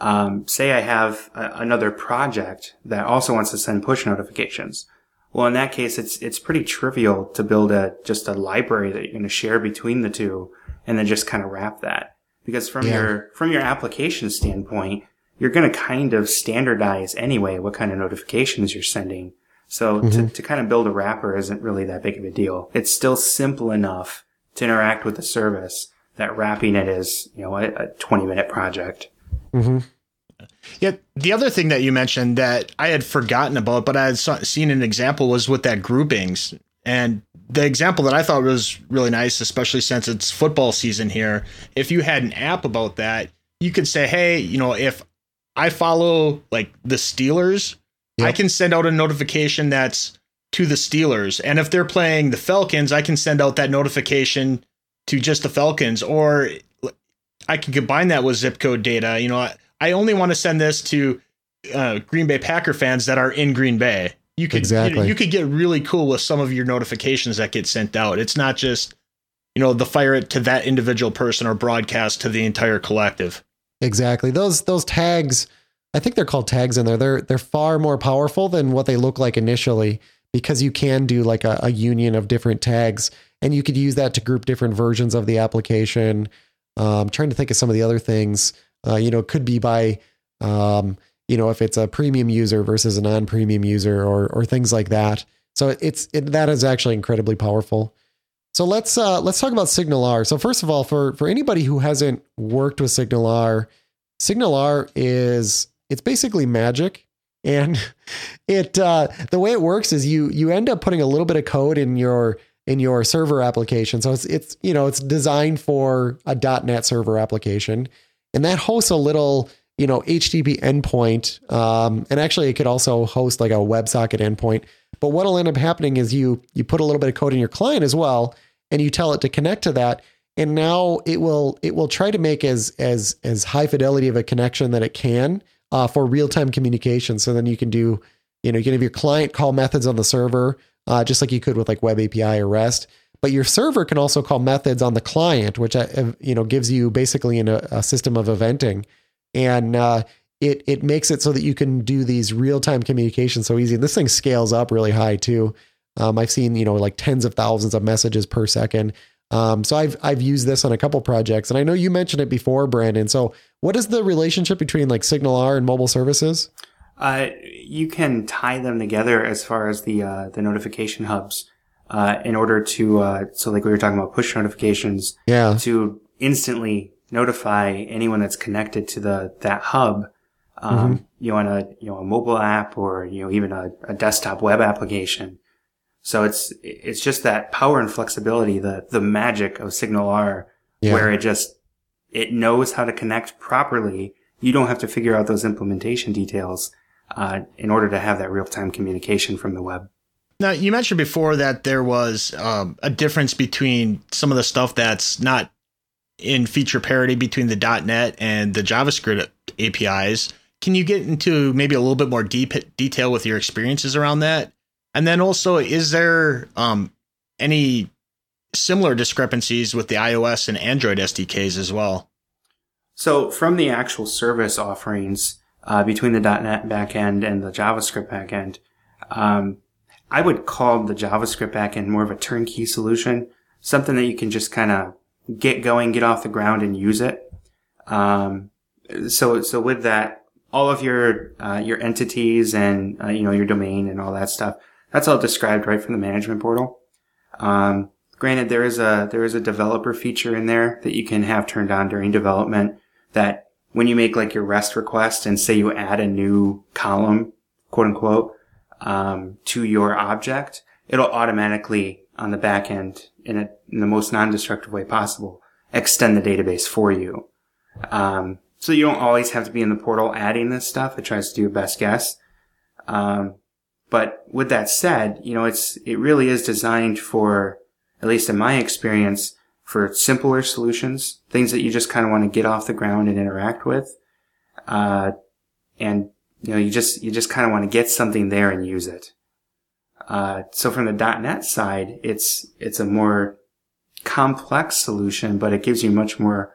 Um, say I have a, another project that also wants to send push notifications. Well, in that case, it's, it's pretty trivial to build a, just a library that you're going to share between the two and then just kind of wrap that because from yeah. your from your application standpoint, you're going to kind of standardize anyway what kind of notifications you're sending. So mm-hmm. to, to kind of build a wrapper isn't really that big of a deal. It's still simple enough to interact with the service that wrapping it is, you know, a, a 20 minute project. Mm-hmm. Yeah, the other thing that you mentioned that I had forgotten about, but I had seen an example was with that groupings. And the example that I thought was really nice, especially since it's football season here, if you had an app about that, you could say, hey, you know, if I follow like the Steelers, yep. I can send out a notification that's to the Steelers. And if they're playing the Falcons, I can send out that notification to just the Falcons. Or I can combine that with zip code data. You know, I, I only want to send this to uh, Green Bay Packer fans that are in Green Bay you could exactly. you, you could get really cool with some of your notifications that get sent out. It's not just you know the fire it to that individual person or broadcast to the entire collective. Exactly. Those those tags, I think they're called tags in there. They're they're far more powerful than what they look like initially because you can do like a, a union of different tags and you could use that to group different versions of the application. Um, trying to think of some of the other things. Uh, you know, it could be by um, you know, if it's a premium user versus a non-premium user or or things like that. So it's it, that is actually incredibly powerful. So let's uh, let's talk about SignalR. So first of all, for for anybody who hasn't worked with SignalR, SignalR is it's basically magic, and it uh, the way it works is you you end up putting a little bit of code in your in your server application. So it's it's you know it's designed for a .NET server application, and that hosts a little you know, HTTP endpoint. Um, and actually, it could also host like a WebSocket endpoint. But what'll end up happening is you you put a little bit of code in your client as well, and you tell it to connect to that. And now it will it will try to make as as as high fidelity of a connection that it can uh, for real time communication. So then you can do you know you can have your client call methods on the server uh, just like you could with like Web API or REST. But your server can also call methods on the client, which uh, you know gives you basically a system of eventing and uh, it it makes it so that you can do these real time communications so easy. And this thing scales up really high too. Um, I've seen you know like tens of thousands of messages per second. Um, so I've I've used this on a couple projects, and I know you mentioned it before, Brandon. So what is the relationship between like SignalR and mobile services? Uh, you can tie them together as far as the uh, the notification hubs uh, in order to uh, so like we were talking about push notifications. Yeah. To instantly notify anyone that's connected to the that hub. Um, mm-hmm. you know, on a you know a mobile app or you know even a, a desktop web application. So it's it's just that power and flexibility, the the magic of SignalR, Yeah. where it just it knows how to connect properly. You don't have to figure out those implementation details uh, in order to have that real time communication from the web. Now, you mentioned before that there was um, a difference between some of the stuff that's not in feature parity between the .NET and the JavaScript APIs. Can you get into maybe a little bit more deep detail with your experiences around that? And then also, is there um, any similar discrepancies with the iOS and Android SDKs as well? So from the actual service offerings uh, between the .NET backend and the JavaScript backend, um, I would call the JavaScript backend more of a turnkey solution, something that you can just kind of get going, get off the ground, and use it. Um, so so with that, all of your uh, your entities and uh, you know your domain and all that stuff, that's all described right from the management portal. Um, granted, there is a there is a developer feature in there that you can have turned on during development. That when you make like your REST request and say you add a new column, quote unquote, um, to your object, it'll automatically on the back end in, a, in the most non-destructive way possible extend the database for you. Um, so you don't always have to be in the portal adding this stuff. It tries to do a best guess. Um, but with that said, you know, it's, it really is designed for, at least in my experience, for simpler solutions, things that you just kind of want to get off the ground and interact with. Uh, and, you know, you just, you just kind of want to get something there and use it. Uh, so from the .NET side, it's, it's a more complex solution, but it gives you much more,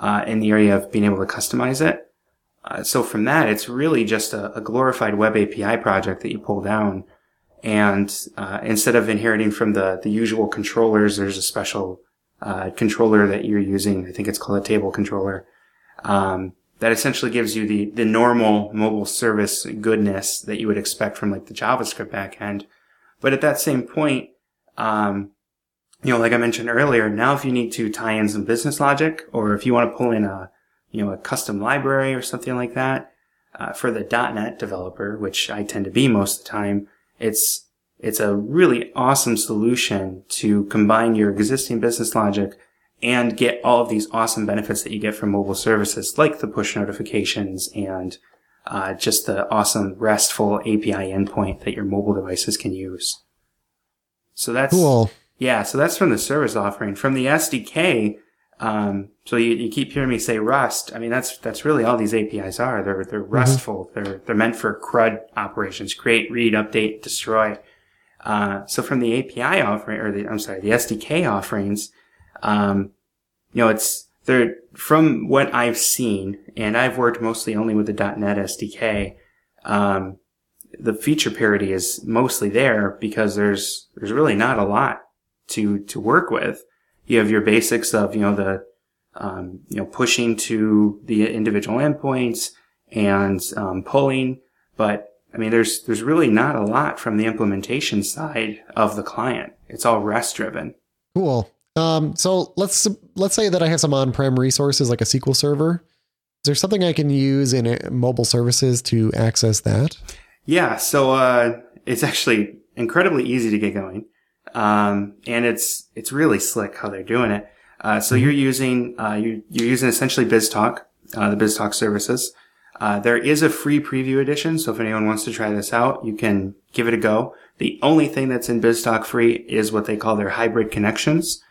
uh, in the area of being able to customize it. Uh, so from that, it's really just a, a, glorified web API project that you pull down. And, uh, instead of inheriting from the, the usual controllers, there's a special, uh, controller that you're using. I think it's called a table controller. Um, that essentially gives you the, the normal mobile service goodness that you would expect from like the JavaScript backend. But at that same point, um, you know, like I mentioned earlier, now if you need to tie in some business logic or if you want to pull in a, you know, a custom library or something like that, uh, for the .NET developer, which I tend to be most of the time, it's, it's a really awesome solution to combine your existing business logic and get all of these awesome benefits that you get from mobile services like the push notifications and uh, just the awesome RESTful API endpoint that your mobile devices can use. So that's cool. Yeah, so that's from the service offering. From the SDK, um, so you, you keep hearing me say REST. I mean, that's that's really all these APIs are. They're they're Mm-hmm. RESTful. They're they're meant for CRUD operations: create, read, update, destroy. Uh, so from the API offering, or the I'm sorry, the SDK offerings, um, you know, it's they're from what I've seen, and I've worked mostly only with the .NET SDK. Um, the feature parity is mostly there because there's there's really not a lot to to work with. You have your basics of you know the um, you know pushing to the individual endpoints and um, pulling, but I mean there's there's really not a lot from the implementation side of the client. It's all REST driven. Cool. Um, so let's let's say that I have some on-prem resources like a SQL server. Is there something I can use in uh, mobile services to access that? Yeah, so uh, it's actually incredibly easy to get going, um, and it's it's really slick how they're doing it. Uh, so you're using uh, you you're using essentially BizTalk, uh, the BizTalk services. Uh, there is a free preview edition, so if anyone wants to try this out, you can give it a go. The only thing that's in BizTalk free is what they call their hybrid connections,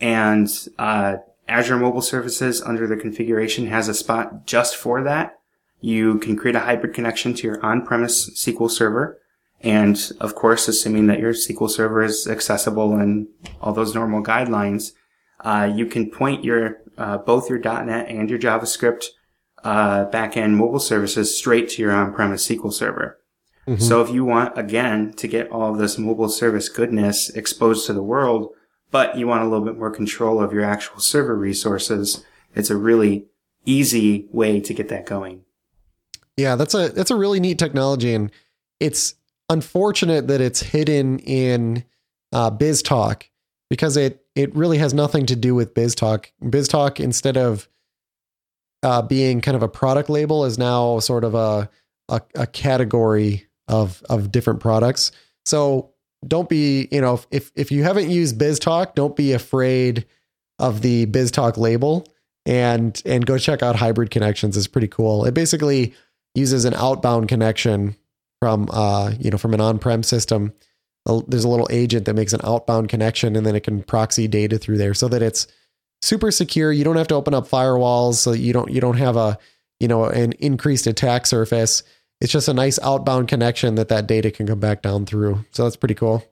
and uh, Azure Mobile Services under the configuration has a spot just for that. You can create a hybrid connection to your on-premise SQL server. And of course, assuming that your SQL server is accessible and all those normal guidelines, uh, you can point your, uh, both your .NET and your JavaScript, uh, backend mobile services straight to your on-premise SQL server. Mhm. So if you want, again, to get all of this mobile service goodness exposed to the world, but you want a little bit more control of your actual server resources, it's a really easy way to get that going. Yeah, that's a that's a really neat technology, and it's unfortunate that it's hidden in uh, BizTalk because it it really has nothing to do with BizTalk. BizTalk instead of uh, being kind of a product label is now sort of a a, a category of of different products. So don't be, you know, if if you haven't used BizTalk, don't be afraid of the BizTalk label and and go check out Hybrid Connections. It's pretty cool. It basically uses an outbound connection from uh, you know, from an on-prem system. There's a little agent that makes an outbound connection and then it can proxy data through there so that it's super secure. You don't have to open up firewalls, so you don't you don't have a, you know, an increased attack surface it's just a nice outbound connection that that data can come back down through. So that's pretty cool.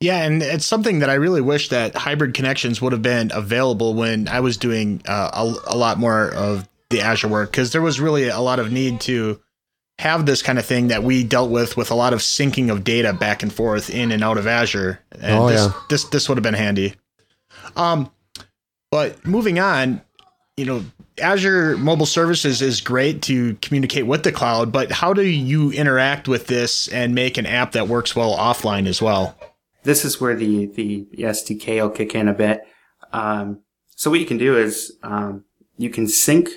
Yeah, and it's something that I really wish that hybrid connections would have been available when I was doing uh, a, a lot more of the Azure work because there was really a lot of need to have this kind of thing that we dealt with with a lot of syncing of data back and forth in and out of Azure. And oh, this, yeah. this this would have been handy. Um, but moving on, you know, Azure Mobile Services is great to communicate with the cloud, but how do you interact with this and make an app that works well offline as well? This is where the, the SDK will kick in a bit. Um, so what you can do is, um, you can sync,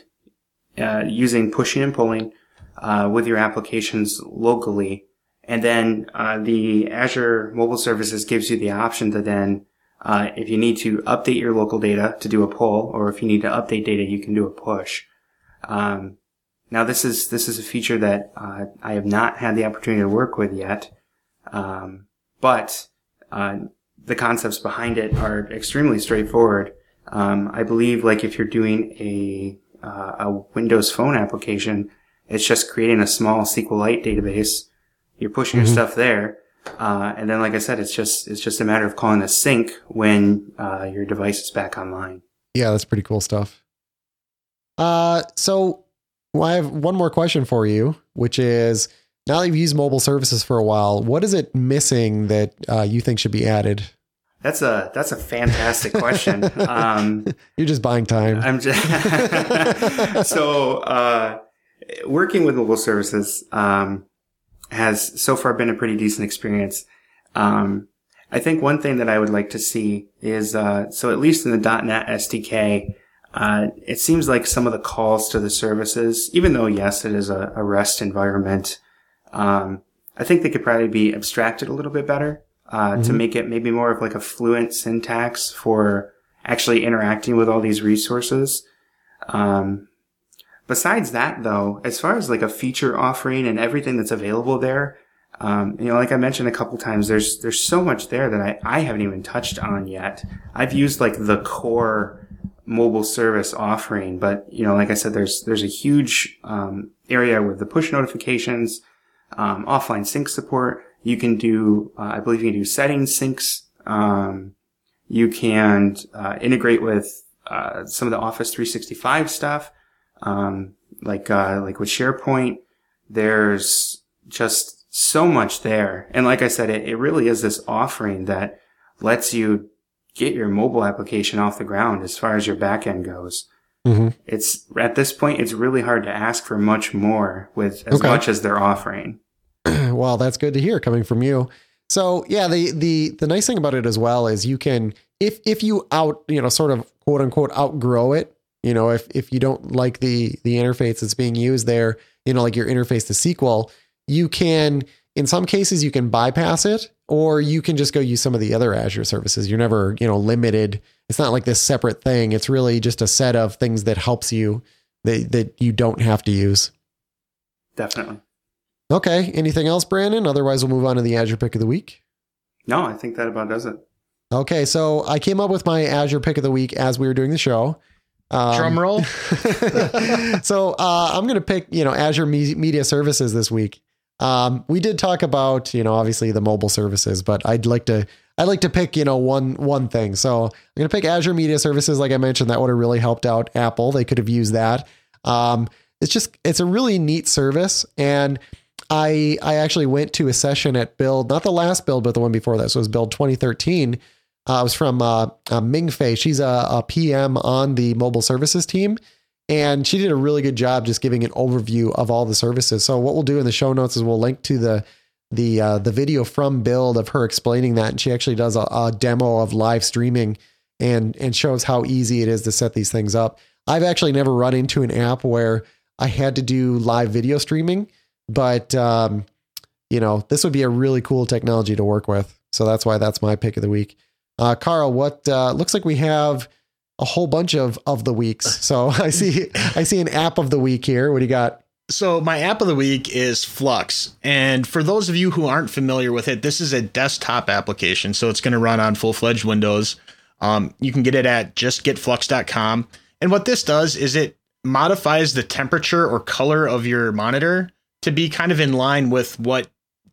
uh, using pushing and pulling, uh, with your applications locally. And then, uh, the Azure Mobile Services gives you the option to then uh, if you need to update your local data to do a pull, or if you need to update data, you can do a push. Um, now this is this is a feature that uh, I have not had the opportunity to work with yet, um, but uh, the concepts behind it are extremely straightforward. Um, I believe, like if you're doing a uh, a Windows Phone application, it's just creating a small SQLite database. You're pushing mm-hmm. your stuff there, uh, and then, like I said, it's just it's just a matter of calling a sync when uh, your device is back online. Yeah, that's pretty cool stuff. Uh, so well, I have one more question for you, which is now that you've used mobile services for a while, what is it missing that uh, you think should be added? That's a that's a fantastic question. Um, You're just buying time. I'm just so uh, working with mobile services. Um, has so far been a pretty decent experience. Um, I think one thing that I would like to see is, uh, so at least in the .NET SDK, uh, it seems like some of the calls to the services, even though yes, it is a, a REST environment, um, I think they could probably be abstracted a little bit better, uh, mm-hmm. to make it maybe more of like a fluent syntax for actually interacting with all these resources. Um, Besides that though, as far as like a feature offering and everything that's available there, um, you know, like I mentioned a couple times, there's, there's so much there that I, I haven't even touched on yet. I've used like the core mobile service offering, but you know, like I said, there's, there's a huge, um, area with the push notifications, um, offline sync support. You can do, uh, I believe you can do settings syncs. Um, you can, uh, integrate with, uh, some of the Office 365 stuff. Um, like, uh, like with SharePoint, there's just so much there. And like I said, it, it really is this offering that lets you get your mobile application off the ground as far as your backend goes. Mm-hmm. It's at this point, it's really hard to ask for much more with as okay. much as they're offering. well, that's good to hear coming from you. So yeah, the the the nice thing about it as well is you can if if you out you know sort of quote unquote outgrow it, you know, if if you don't like the the interface that's being used there, you know, like your interface to SQL, you can in some cases you can bypass it or you can just go use some of the other Azure services. You're never, you know, limited. It's not like this separate thing. It's really just a set of things that helps you that that you don't have to use. Definitely. Okay. Anything else, Brandon? Otherwise, we'll move on to the Azure pick of the week. No, I think that about does it. Okay, so I came up with my Azure pick of the week as we were doing the show. Um, Drum roll. so uh, I'm going to pick, you know, Azure Me- Media Services this week. Um, we did talk about, you know, obviously the mobile services, but I'd like to, I'd like to pick, you know, one one thing. So I'm going to pick Azure Media Services. Like I mentioned, that would have really helped out Apple. They could have used that. Um, it's just, it's a really neat service, and I I actually went to a session at Build, not the last Build, but the one before that. So it was Build 2013 uh, it was from uh, uh, Ming Fei. She's a, a, PM on the mobile services team. And she did a really good job just giving an overview of all the services. So what we'll do in the show notes is we'll link to the the uh, the video from Build of her explaining that, and she actually does a, a demo of live streaming and and shows how easy it is to set these things up. I've actually never run into an app where I had to do live video streaming, but um, you know, this would be a really cool technology to work with. So that's why that's my pick of the week. Uh, Carl, what uh, looks like we have a whole bunch of of the weeks. So I see I see an app of the week here. What do you got? So my app of the week is f.lux. And for those of you who aren't familiar with it, this is a desktop application. So it's going to run on full-fledged Windows. Um, you can get it at justgetflux.com. And what this does is it modifies the temperature or color of your monitor to be kind of in line with what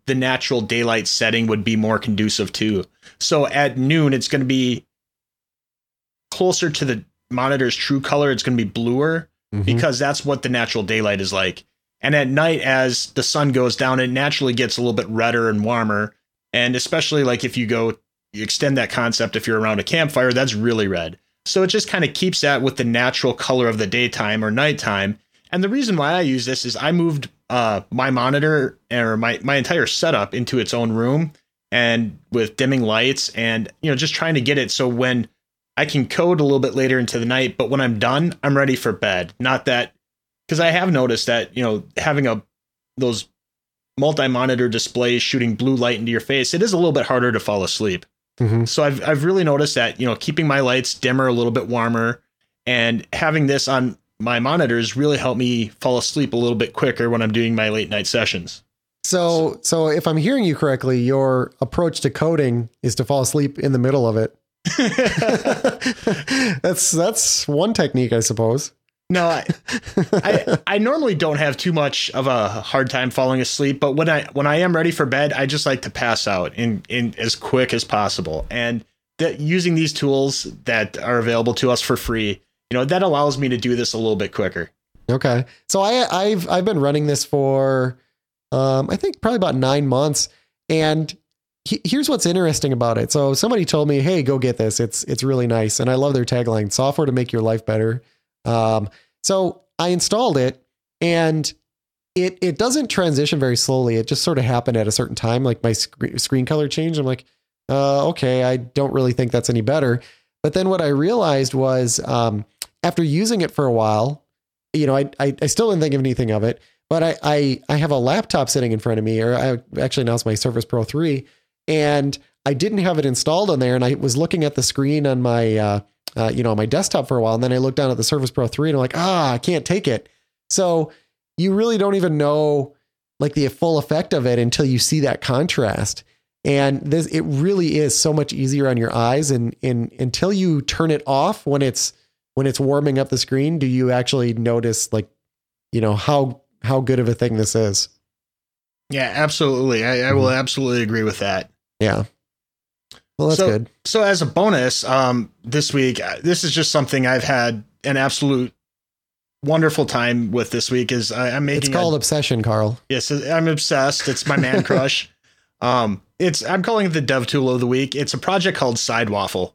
the natural daylight setting would be more conducive to. So at noon, it's going to be closer to the monitor's true color. It's going to be bluer mm-hmm. because that's what the natural daylight is like. And at night, as the sun goes down, it naturally gets a little bit redder and warmer. And especially like if you go you extend that concept, if you're around a campfire, that's really red. So it just kind of keeps that with the natural color of the daytime or nighttime. And the reason why I use this is I moved uh, my monitor or my, my entire setup into its own room and with dimming lights and, you know, just trying to get it so when I can code a little bit later into the night, but when I'm done, I'm ready for bed. Not that because I have noticed that, you know, having a those multi-monitor displays shooting blue light into your face, it is a little bit harder to fall asleep. Mm-hmm. So I've I've really noticed that, you know, keeping my lights dimmer, a little bit warmer, and having this on my monitors really help me fall asleep a little bit quicker when I'm doing my late night sessions. So so if I'm hearing you correctly, your approach to coding is to fall asleep in the middle of it. that's that's one technique, I suppose. No, I, I, I normally don't have too much of a hard time falling asleep, but when I when I am ready for bed, I just like to pass out in in as quick as possible. And that using these tools that are available to us for free, you know, that allows me to do this a little bit quicker. Okay, so I I've I've been running this for um I think probably about nine months, and here's what's interesting about it. So somebody told me, "Hey, go get this. It's it's really nice." And I love their tagline: "Software to make your life better." Um, so I installed it, and it it doesn't transition very slowly. It just sort of happened at a certain time. Like my sc- screen color changed. I'm like, uh, okay, I don't really think that's any better. But then what I realized was, um, after using it for a while, you know, I, I I still didn't think of anything of it. But I, I I have a laptop sitting in front of me, or I actually now it's my Surface Pro three and I didn't have it installed on there. And I was looking at the screen on my, uh, uh, you know, my desktop for a while, and then I looked down at the Surface Pro 3 and I'm like, ah, I can't take it. So you really don't even know like the full effect of it until you see that contrast. And this, it really is so much easier on your eyes. And, and until you turn it off when it's when it's warming up the screen, do you actually notice like, you know, how how good of a thing this is? Yeah, absolutely. I, I will mm-hmm. absolutely agree with that. Yeah. Well, that's so, good. So, as a bonus, um, this week, uh, this is just something I've had an absolute wonderful time with this week. Is I, am making. It's called a, obsession, Carl. Yes, I'm obsessed. It's my man crush. Um, it's I'm calling it the Dev Tool of the Week. It's a project called Sidewaffle,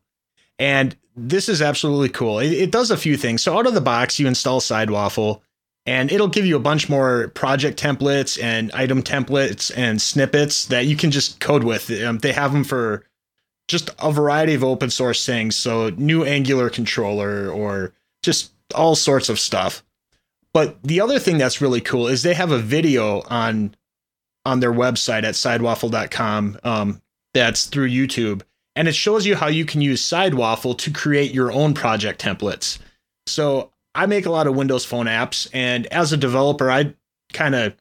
and this is absolutely cool. It, it does a few things. So out of the box, you install Sidewaffle and it'll give you a bunch more project templates and item templates and snippets that you can just code with. Um, they have them for just a variety of open source things. So new Angular controller or just all sorts of stuff. But the other thing that's really cool is they have a video on on their website at sidewaffle.com um, that's through YouTube. And it shows you how you can use Sidewaffle to create your own project templates. So I make a lot of Windows Phone apps, and as a developer, I kind of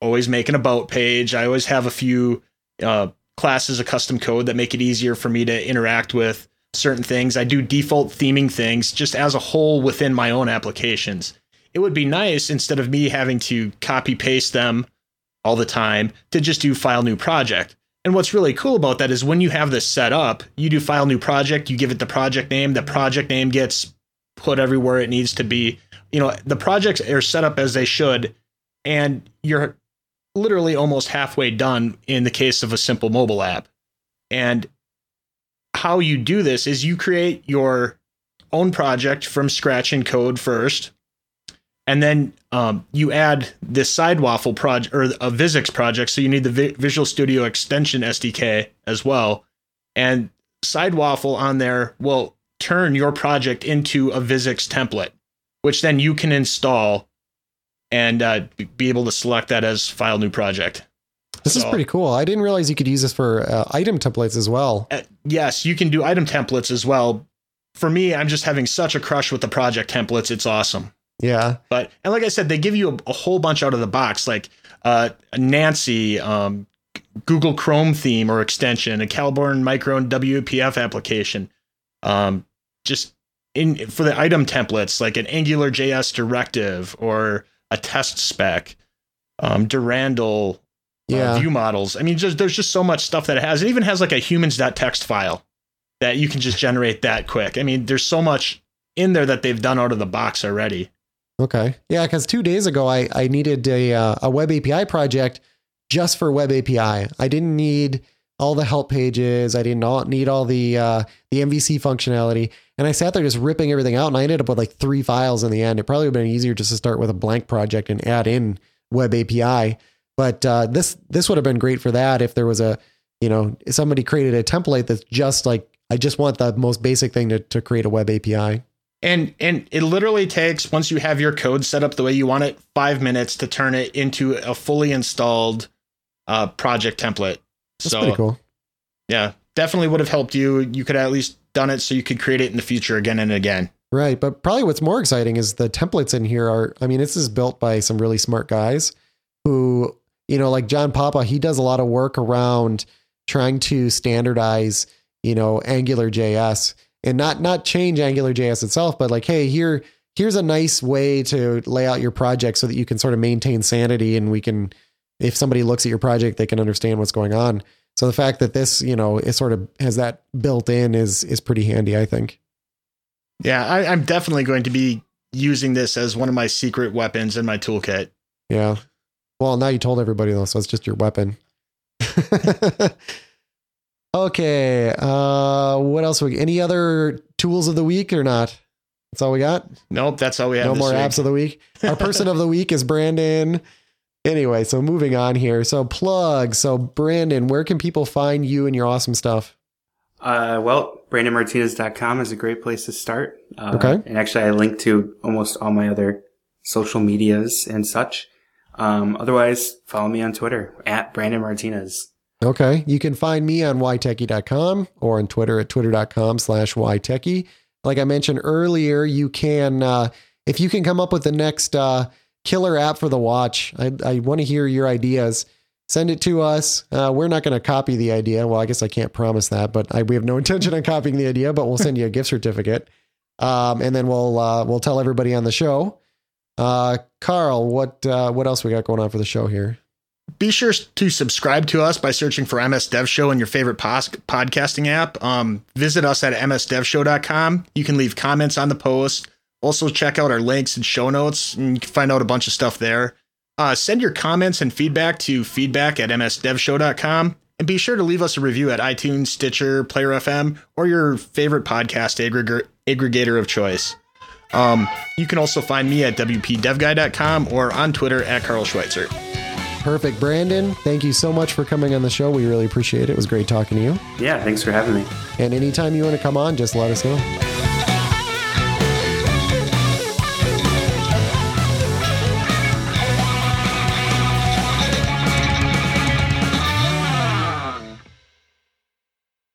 always make an about page. I always have a few uh, classes of custom code that make it easier for me to interact with certain things. I do default theming things just as a whole within my own applications. It would be nice instead of me having to copy paste them all the time to just do file new project. And what's really cool about that is when you have this set up, you do file new project, you give it the project name, the project name gets put everywhere it needs to be. You know, the projects are set up as they should, and you're literally almost halfway done in the case of a simple mobile app. And how you do this is you create your own project from scratch in code first, and then um, you add this Sidewaffle project or a VSIX project. So you need the Vi- Visual Studio Extension SDK as well, and Sidewaffle on there will turn your project into a VSIX template, which then you can install and uh, be able to select that as file new project. This is pretty cool. I didn't realize you could use this for uh, item templates as well. Uh, yes, you can do item templates as well. For me, I'm just having such a crush with the project templates. It's awesome. Yeah. But and like I said, they give you a, a whole bunch out of the box, like uh, Nancy, um, Google Chrome theme or extension, a Caliburn Micro and WPF application. Um, just in for the item templates, like an Angular JS directive or a test spec, um, Durandal Yeah. uh, view models. I mean, just there's just so much stuff that it has. It even has like a humans.txt file that you can just generate that quick. I mean, there's so much in there that they've done out of the box already. Okay. Yeah, because two days ago I, I needed a uh, a web API project just for web API. I didn't need all the help pages. I didn't need all the uh, the MVC functionality. And I sat there just ripping everything out, and I ended up with like three files in the end. It probably would have been easier just to start with a blank project and add in web API. But uh, this this would have been great for that if there was a you know somebody created a template that's just like I just want the most basic thing to to create a web API. And and it literally takes once you have your code set up the way you want it, five minutes to turn it into a fully installed uh, project template. That's so pretty cool. yeah, definitely would have helped you. You could at least done it so you could create it in the future again and again. Right. But probably what's more exciting is the templates in here are, I mean, this is built by some really smart guys who, you know, like John Papa, he does a lot of work around trying to standardize, you know, Angular JS and not, not change Angular JS itself, but like, hey, here, here's a nice way to lay out your project so that you can sort of maintain sanity and we can, if somebody looks at your project, they can understand what's going on. So the fact that this, you know, is sort of has that built in is, is pretty handy, I think. Yeah, I, I'm definitely going to be using this as one of my secret weapons in my toolkit. Yeah. Well, now you told everybody though, so it's just your weapon. okay. Uh, what else? We any other tools of the week or not? That's all we got. Nope, that's all we have. no this more week. apps of the week. Our person of the week is Brandon. Anyway, so moving on here. So plug. So Brandon, where can people find you and your awesome stuff? Uh, well, BrandonMartinez.com is a great place to start. Uh, Okay. And actually, I link to almost all my other social medias and such. Um, otherwise, follow me on Twitter at Brandon Martinez. Okay. You can find me on ytechie.com or on Twitter at twitter.com slash ytechie. Like I mentioned earlier, you can, uh, if you can come up with the next uh, killer app for the watch, I, I want to hear your ideas. Send it to us. Uh, we're not going to copy the idea. Well, I guess I can't promise that, but I, we have no intention on copying the idea, but we'll send you a gift certificate. Um, and then we'll, uh, we'll tell everybody on the show. Uh, Carl, what, uh, what else we got going on for the show here? Be sure to subscribe to us by searching for MS Dev Show in your favorite pos- podcasting app. Um, visit us at msdevshow.com. You can leave comments on the post. Also, check out our links and show notes, and you can find out a bunch of stuff there. Uh, send your comments and feedback to feedback at msdevshow.com. And be sure to leave us a review at iTunes, Stitcher, Player FM, or your favorite podcast aggregator, aggregator of choice. Um, you can also find me at wpdevguy.com or on Twitter at Carl Schweitzer. Perfect. Brandon, thank you so much for coming on the show. We really appreciate it. It was great talking to you. Yeah, thanks for having me. And anytime you want to come on, just let us know.